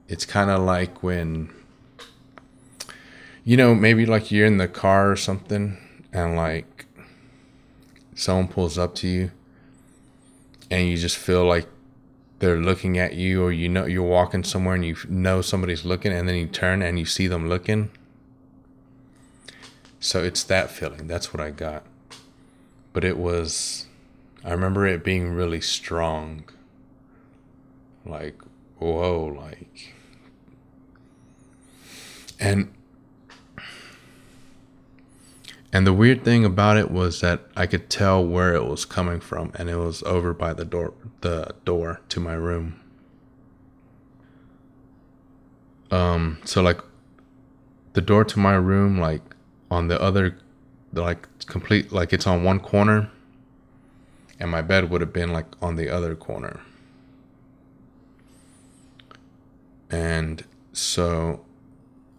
It's kind of like when, you know, maybe like you're in the car or something and like someone pulls up to you and you just feel like they're looking at you or you know you're walking somewhere and you know somebody's looking and then you turn and you see them looking. So it's that feeling. That's what i got. But it was i remember it being really strong. Like whoa like and and the weird thing about it was that I could tell where it was coming from, and it was over by the door, the door to my room. Um, so like, the door to my room, like on the other, like complete, like it's on one corner, and my bed would have been like on the other corner. And so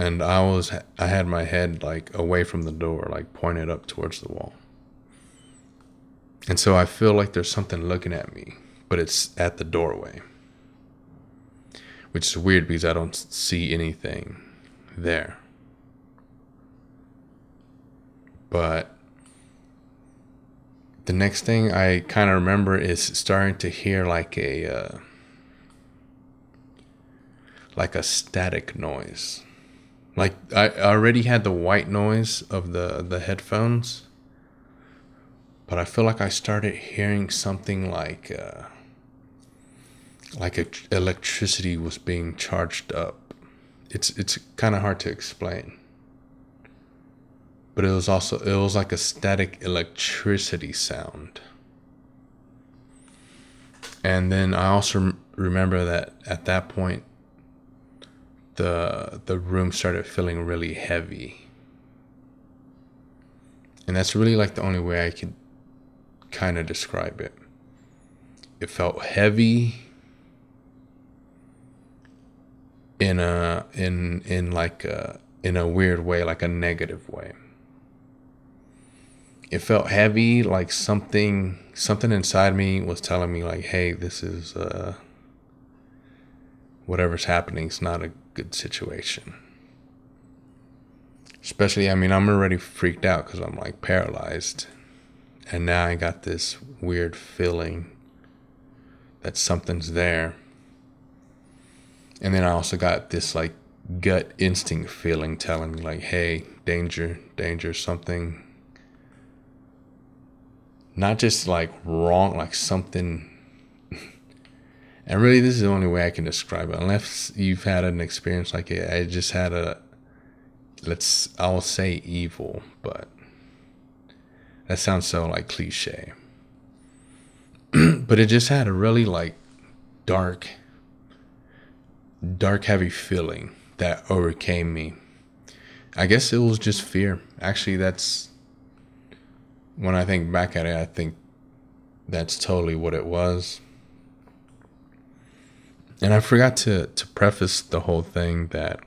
and I was I had my head like away from the door, like pointed up towards the wall. And so I feel like there's something looking at me, but it's at the doorway. Which is weird because I don't see anything there. But the next thing I kind of remember is starting to hear like a uh, like a static noise like I already had the white noise of the the headphones, but I feel like I started hearing something like uh, like a, electricity was being charged up. It's it's kind of hard to explain. But it was also it was like a static electricity sound. And then I also remember that at that point, the the room started feeling really heavy. And that's really like the only way I could kind of describe it. It felt heavy in a in in like a in a weird way, like a negative way. It felt heavy, like something something inside me was telling me like, "Hey, this is uh, whatever's happening is not a good situation." Especially, I mean, I'm already freaked out because I'm like paralyzed, and now I got this weird feeling that something's there. And then I also got this like gut instinct feeling telling me like, "Hey, danger, danger, something." Not just like wrong, like something. And really, this is the only way I can describe it. Unless you've had an experience like it, I just had a. Let's, I will say evil, but that sounds so like cliche. [CLEARS THROAT] but it just had a really like dark, dark, heavy feeling that overcame me. I guess it was just fear. Actually, that's when I think back at it, I think that's totally what it was. And I forgot to, to preface the whole thing that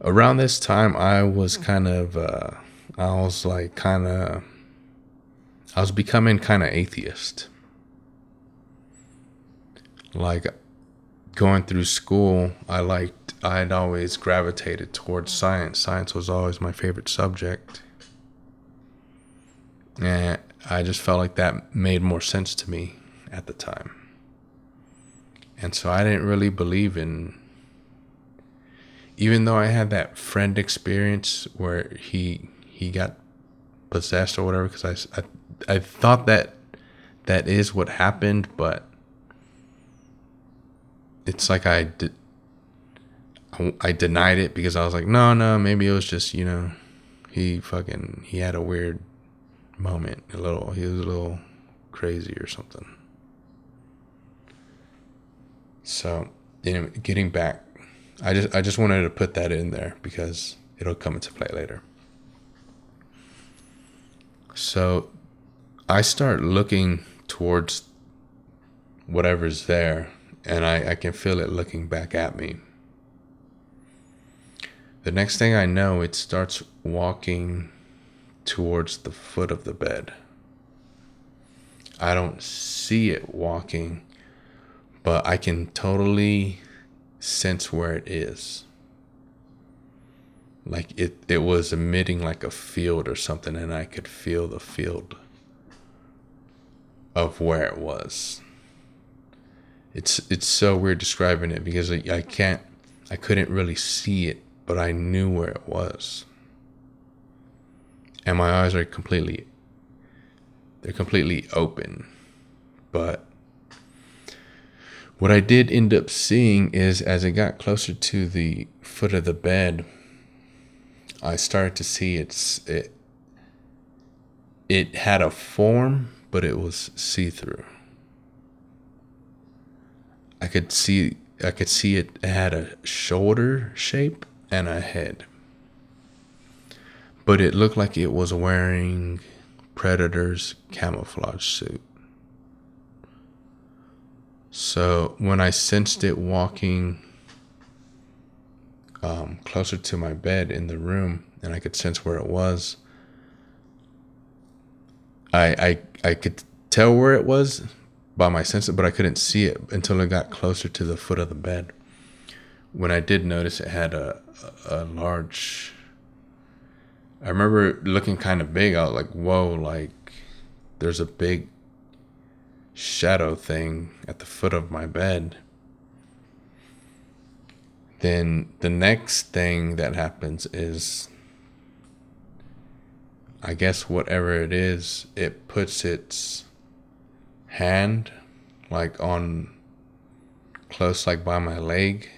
around this time I was kind of, uh, I was like kind of, I was becoming kind of atheist. Like going through school, I liked, I'd always gravitated towards science. Science was always my favorite subject. And I just felt like that made more sense to me at the time. And so I didn't really believe in, even though I had that friend experience where he he got possessed or whatever, because I, I, I thought that that is what happened, but it's like I did. I denied it because I was like, no, no, maybe it was just you know, he fucking he had a weird moment. A little, he was a little crazy or something. So, you know, getting back, I just I just wanted to put that in there because it'll come into play later. So, I start looking towards whatever's there, and I, I can feel it looking back at me. The next thing I know, it starts walking towards the foot of the bed. I don't see it walking, but I can totally sense where it is. Like it, it was emitting like a field or something, and I could feel the field of where it was. It's it's so weird describing it because I, I can't I couldn't really see it, but I knew where it was and my eyes are completely they're completely open but what i did end up seeing is as it got closer to the foot of the bed i started to see it's it it had a form but it was see-through i could see i could see it had a shoulder shape and a head but it looked like it was wearing Predator's camouflage suit. So when I sensed it walking um, closer to my bed in the room, and I could sense where it was, I I I could tell where it was by my senses, but I couldn't see it until it got closer to the foot of the bed. When I did notice, it had a a, a large I remember looking kind of big. I was like, whoa, like there's a big shadow thing at the foot of my bed. Then the next thing that happens is, I guess, whatever it is, it puts its hand like on close, like by my leg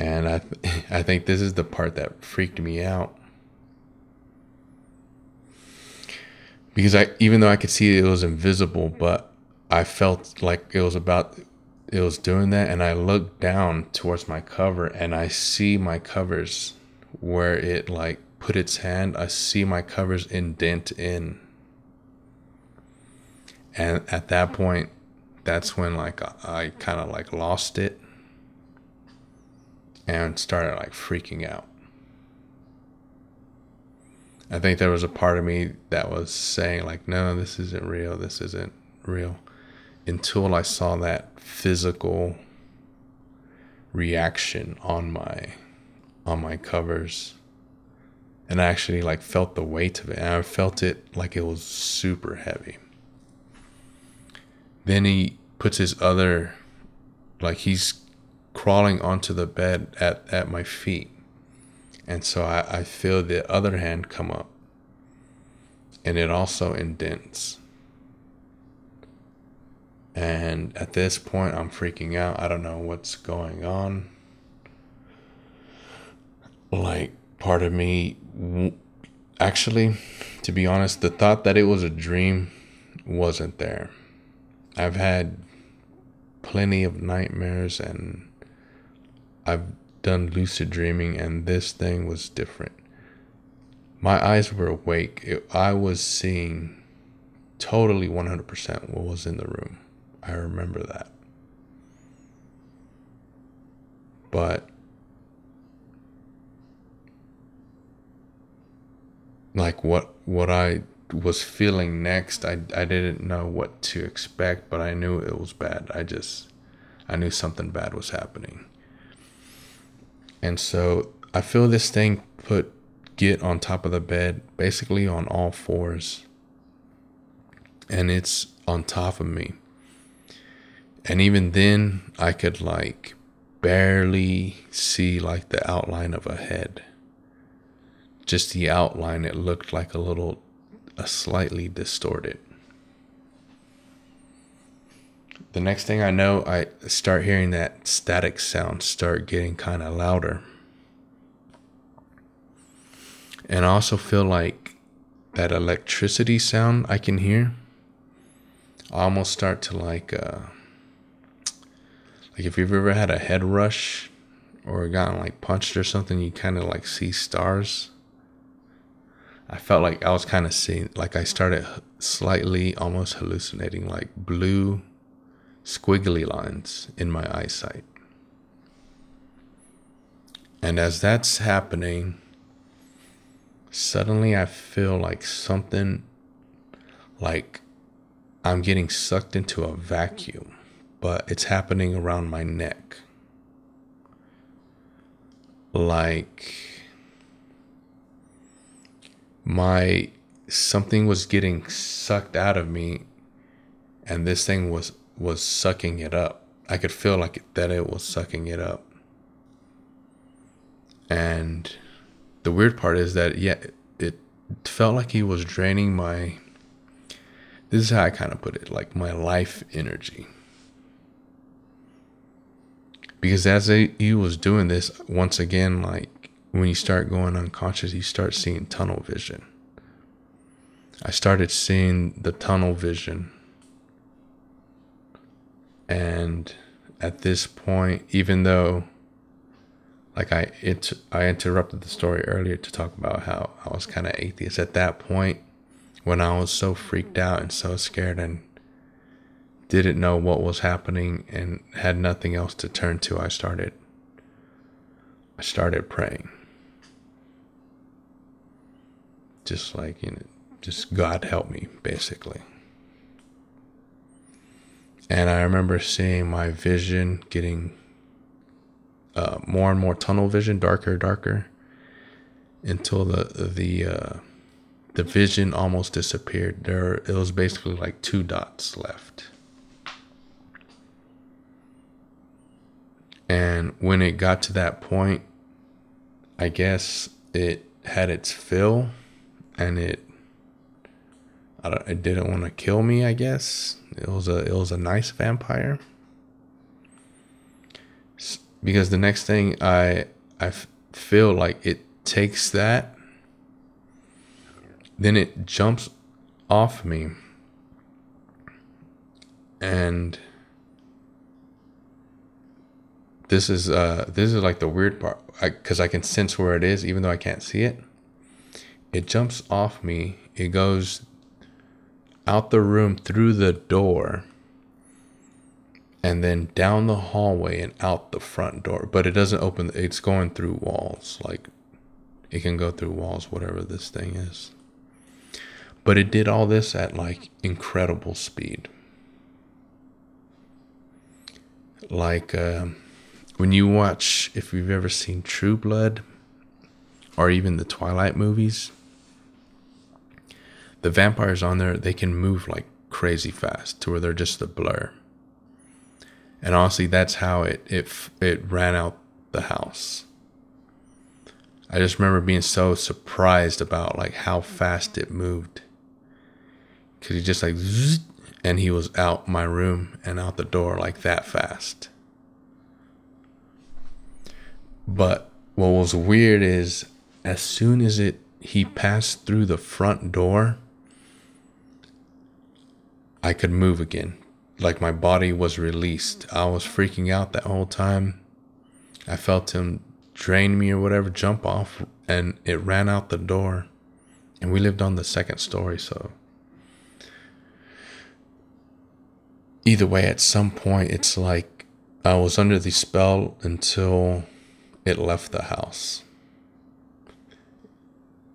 and I, th- [LAUGHS] I think this is the part that freaked me out. Because I even though I could see it was invisible, but I felt like it was about it was doing that and I looked down towards my cover and I see my covers where it like put its hand, I see my covers indent in. And at that point, that's when like I, kind of like lost it and started like freaking out. I think there was a part of me that was saying like, no, this isn't real. This isn't real. Until I saw that physical reaction on my on my covers and I actually like felt the weight of it and I felt it like it was super heavy. Then he puts his other like he's crawling onto the bed at, at my feet. And so I, I feel the other hand come up. And it also indents. And at this point, I'm freaking out. I don't know what's going on. Like, part of me, actually, to be honest, the thought that it was a dream wasn't there. I've had plenty of nightmares and I've done lucid dreaming, and this thing was different. My eyes were awake. It, I was seeing totally 100% what was in the room. I remember that. But like what what I was feeling next, I I didn't know what to expect, but I knew it was bad. I just I knew something bad was happening. And so I feel this thing put Git on top of the bed, basically on all fours. And it's on top of me. And even then, I could like barely see like the outline of a head. Just the outline, it looked like a little, a slightly distorted. The next thing I know, I start hearing that static sound start getting kind of louder. And I also feel like that electricity sound I can hear. I almost start to like, uh, like if you've ever had a head rush or gotten like punched or something, you kind of like see stars. I felt like I was kind of seeing, like I started slightly almost hallucinating, like blue squiggly lines in my eyesight. And as that's happening, suddenly I feel like something like I'm getting sucked into a vacuum, but it's happening around my neck. Like my something was getting sucked out of me and this thing was was sucking it up. I could feel like that it was sucking it up. And the weird part is that yeah, it felt like he was draining my this is how I kind of put it, like my life energy. Because as he was doing this, once again, like when you start going unconscious, you start seeing tunnel vision. I started seeing the tunnel vision and at this point, even though like I it I interrupted the story earlier to talk about how I was kind of atheist at that point when I was so freaked out and so scared and didn't know what was happening and had nothing else to turn to, I started I started praying. Just like, you know, just God help me basically. And I remember seeing my vision getting uh, more and more tunnel vision, darker, darker, until the the uh, the vision almost disappeared. There, it was basically like two dots left. And when it got to that point, I guess it had its fill, and it it didn't want to kill me. I guess it was a it was a nice vampire. Because the next thing I I feel like it takes that, then it jumps off me. And this is uh this is like the weird part because I, I can sense where it is even though I can't see it. It jumps off me. It goes out the room through the door and then down the hallway and out the front door. But it doesn't open, it's going through walls. Like it can go through walls, whatever this thing is. But it did all this at like incredible speed. Like uh, when you watch, if you've ever seen True Blood or even the Twilight movies, the vampires on there, they can move like crazy fast to where they're just a blur and honestly, that's how it it it ran out the house. I just remember being so surprised about like how fast it moved. Cause he just like, zzz, and he was out my room and out the door like that fast. But what was weird is as soon as it he passed through the front door, I could move again like my body was released. I was freaking out that whole time. I felt him drain me or whatever, jump off, and it ran out the door. And we lived on the second story, so. Either way, at some point, it's like I was under the spell until it left the house.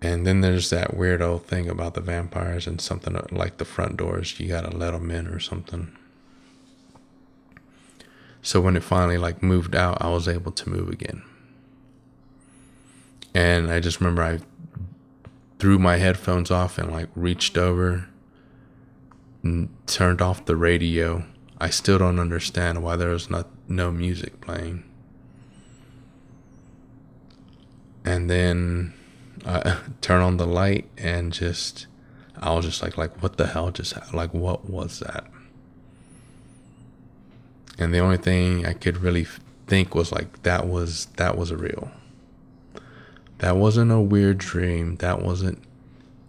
And then there's that weird old thing about the vampires and something uh, like the front doors. You gotta let them in or something. So when it finally like moved out, I was able to move again. And I just remember I threw my headphones off and like reached over and turned off the radio. I still don't understand why there was not no music playing. And then I [LAUGHS] turn on the light and just I was just like like what the hell just like what was that? and the only thing I could really think was like that was that was real. That wasn't a weird dream. That wasn't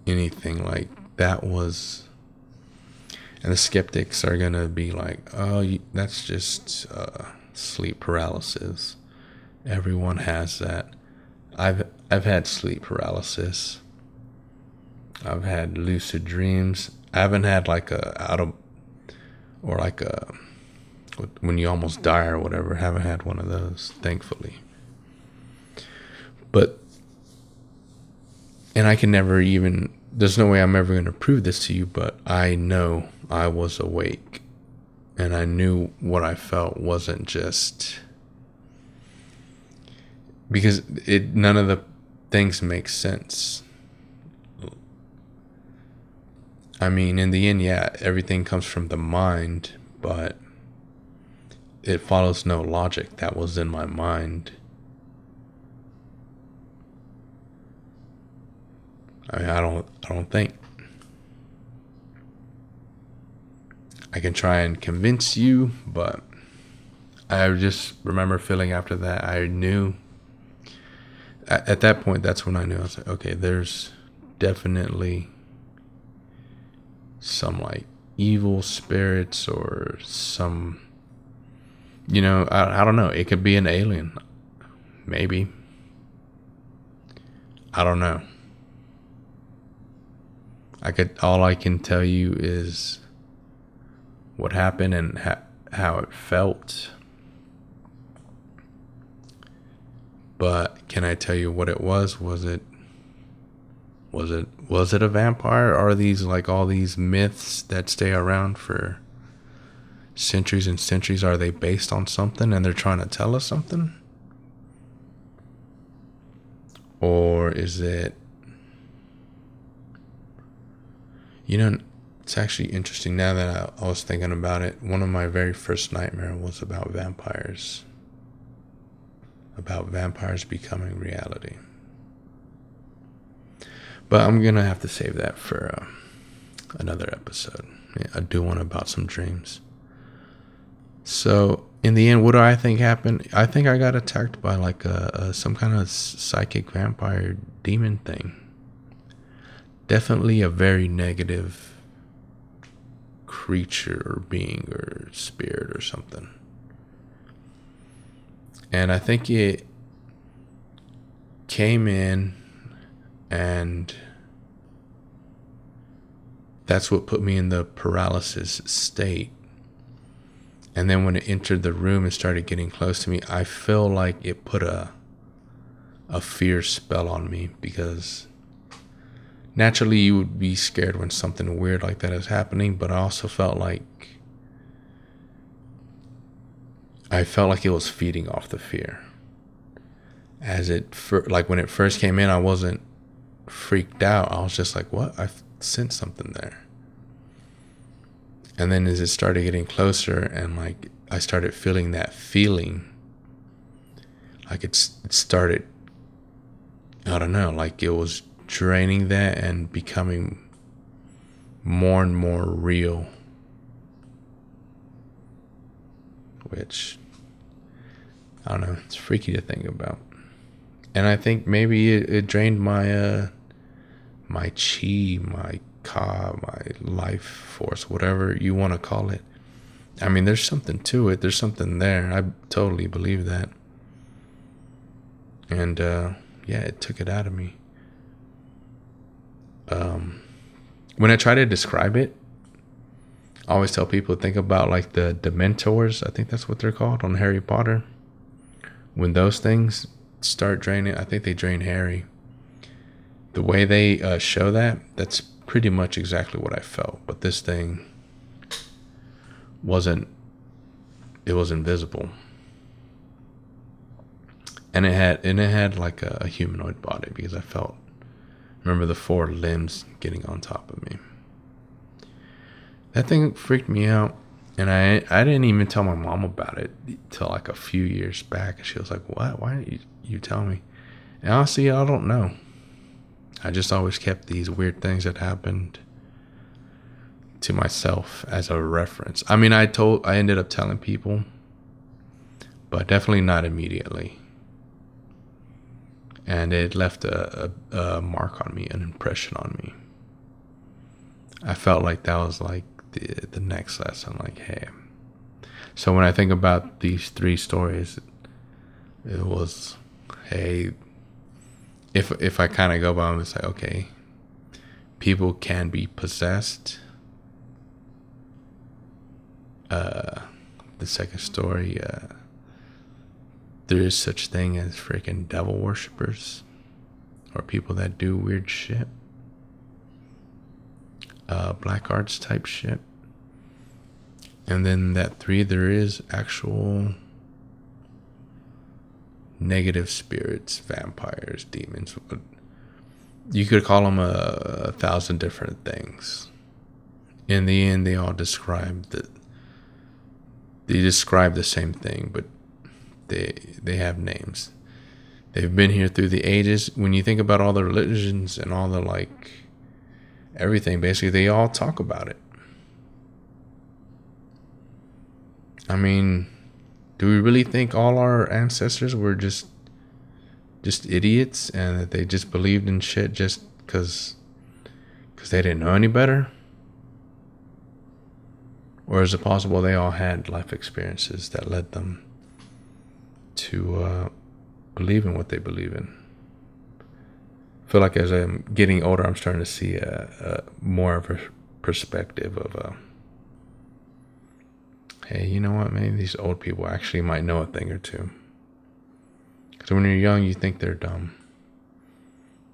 anything like that was. And the skeptics are gonna be like, "Oh, that's just uh, sleep paralysis. Everyone has that. I've I've had sleep paralysis. I've had lucid dreams. I haven't had like a out of or like a when you almost die or whatever. I Haven't had one of those, thankfully. But, and I can never even, there's no way I'm ever going to prove this to you, but I know I was awake and I knew what I felt wasn't just because it none of the things make sense. I mean, in the end, yeah, everything comes from the mind, but it follows no logic that was in my mind. I mean, I don't I don't think I can try and convince you, but I just remember feeling after that I knew at, at that point that's when I knew I was like, okay, there's definitely some like evil spirits or some you know, I, I don't know. It could be an alien. Maybe. I don't know. I could all I can tell you is what happened and ha- how it felt. But can I tell you what it was? Was it was it was it a vampire? Are these like all these myths that stay around for centuries and centuries are they based on something and they're trying to tell us something or is it you know it's actually interesting now that I, I was thinking about it one of my very first nightmare was about vampires about vampires becoming reality but i'm gonna have to save that for uh, another episode yeah, i do one about some dreams so in the end, what do I think happened? I think I got attacked by like a, a some kind of psychic vampire demon thing. Definitely a very negative creature or being or spirit or something. And I think it came in and that's what put me in the paralysis state. And then when it entered the room and started getting close to me, I feel like it put a a fear spell on me because naturally you would be scared when something weird like that is happening, but I also felt like I felt like it was feeding off the fear. As it like when it first came in, I wasn't freaked out. I was just like, "What? I sensed something there." And then as it started getting closer, and like I started feeling that feeling, like it's it started. I don't know, like it was draining that and becoming more and more real. Which, I don't know, it's freaky to think about. And I think maybe it, it drained my, uh, my chi, my ka, my life force, whatever you want to call it. I mean, there's something to it. There's something there. I totally believe that. And, uh, yeah, it took it out of me um, when I try to describe it, I always tell people think about like the Dementors. I think that's what they're called on Harry Potter. When those things start draining, I think they drain Harry. The way they uh, show that, that's pretty much exactly what I felt. But this thing wasn't. It was invisible, and it had and it had like a, a humanoid body because I felt remember the four limbs getting on top of me. That thing freaked me out. And I I didn't even tell my mom about it till like a few years back. And she was like, What? Why didn't you, you tell me? And honestly, I don't know. I just always kept these weird things that happened to myself as a reference. I mean, I told, I ended up telling people, but definitely not immediately and it left a, a, a, mark on me, an impression on me. I felt like that was like the the next lesson. Like, hey. So when I think about these three stories, it was, hey. If if I kind of go by them, it's like okay, people can be possessed. Uh, the second story. Uh, there is such thing as freaking devil worshippers or people that do weird shit. Uh, black arts type shit. And then that three, there is actual negative spirits, vampires, demons. You could call them a, a thousand different things. In the end, they all describe the. They describe the same thing, but they they have names. They've been here through the ages. When you think about all the religions and all the like everything, basically they all talk about it. I mean, do we really think all our ancestors were just just idiots and that they just believed in shit just cuz cuz they didn't know any better? Or is it possible they all had life experiences that led them to uh, believe in what they believe in. I feel like as I'm getting older, I'm starting to see a, a more of a perspective of, uh, hey, you know what? Maybe these old people actually might know a thing or two. Because when you're young, you think they're dumb,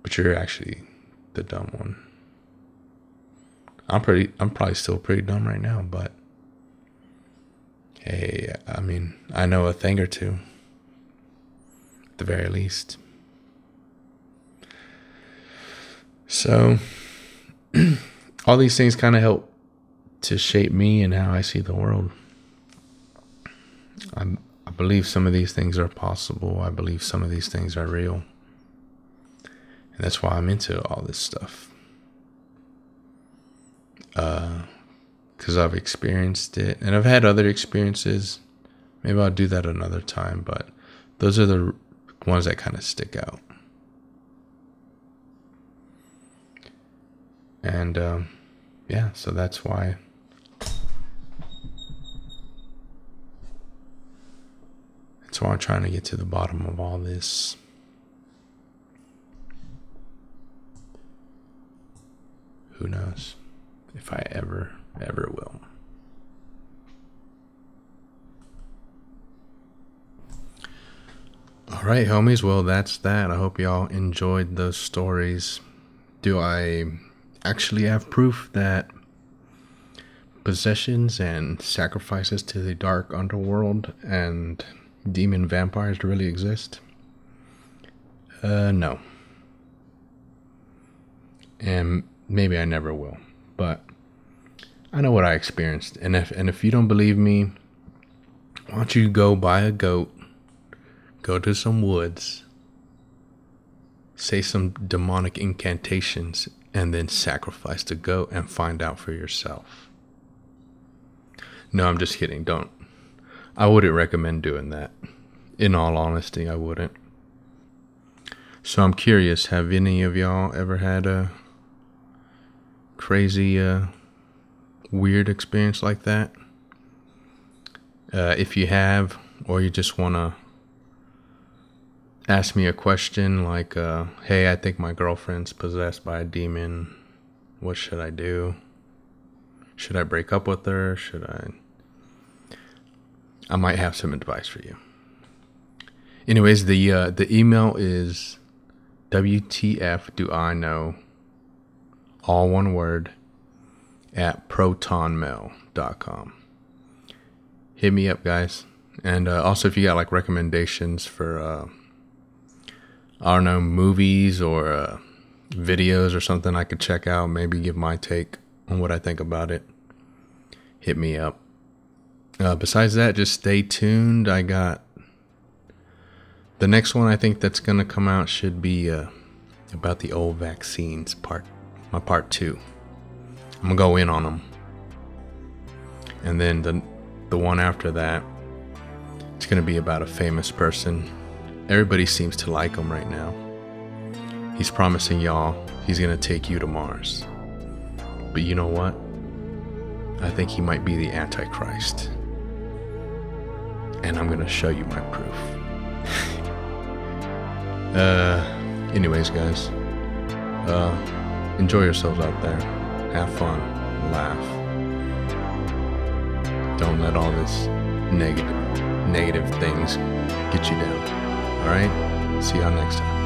but you're actually the dumb one. I'm pretty. I'm probably still pretty dumb right now, but hey, I mean, I know a thing or two at the very least. So, [CLEARS THROAT] all these things kind of help to shape me and how I see the world. I I believe some of these things are possible. I believe some of these things are real. And that's why I'm into all this stuff. Because uh, I've experienced it and I've had other experiences. Maybe I'll do that another time, but those are the ones that kind of stick out. And um, yeah, so that's why So I'm trying to get to the bottom of all this. Who knows if I ever, ever will. All right, homies. Well, that's that. I hope y'all enjoyed those stories. Do I actually have proof that possessions and sacrifices to the dark underworld and demon vampires to really exist? Uh, no. And maybe I never will, but I know what I experienced. And if and if you don't believe me, why don't you go buy a goat, go to some woods, say some demonic incantations, and then sacrifice the goat and find out for yourself. No, I'm just kidding. Don't. I wouldn't recommend doing that. In all honesty, I wouldn't. So I'm curious, have any of y'all ever had a crazy, uh, weird experience like that? Uh, if you have, or you just want to ask me a question like, uh, hey, I think my girlfriend's possessed by a demon. What should I do? Should I break up with her? Should I? I might have some advice for you. Anyways, the uh, the email is WTF do I know all one word at protonmail.com. Hit me up, guys. And uh, also, if you got like recommendations for, uh, I don't know, movies or uh, videos or something I could check out, maybe give my take on what I think about it, hit me up. Uh, besides that, just stay tuned. I got the next one I think that's going to come out should be uh, about the old vaccines part my part two. I'm gonna go in on them, and then the the one after that, it's gonna be about a famous person. Everybody seems to like him right now. He's promising y'all he's gonna take you to Mars. But you know what? I think he might be the Antichrist. And I'm gonna show you my proof. [LAUGHS] uh, anyways, guys. Uh, Enjoy yourselves out there. Have fun. Laugh. Don't let all this negative negative things get you down. Alright? See y'all next time.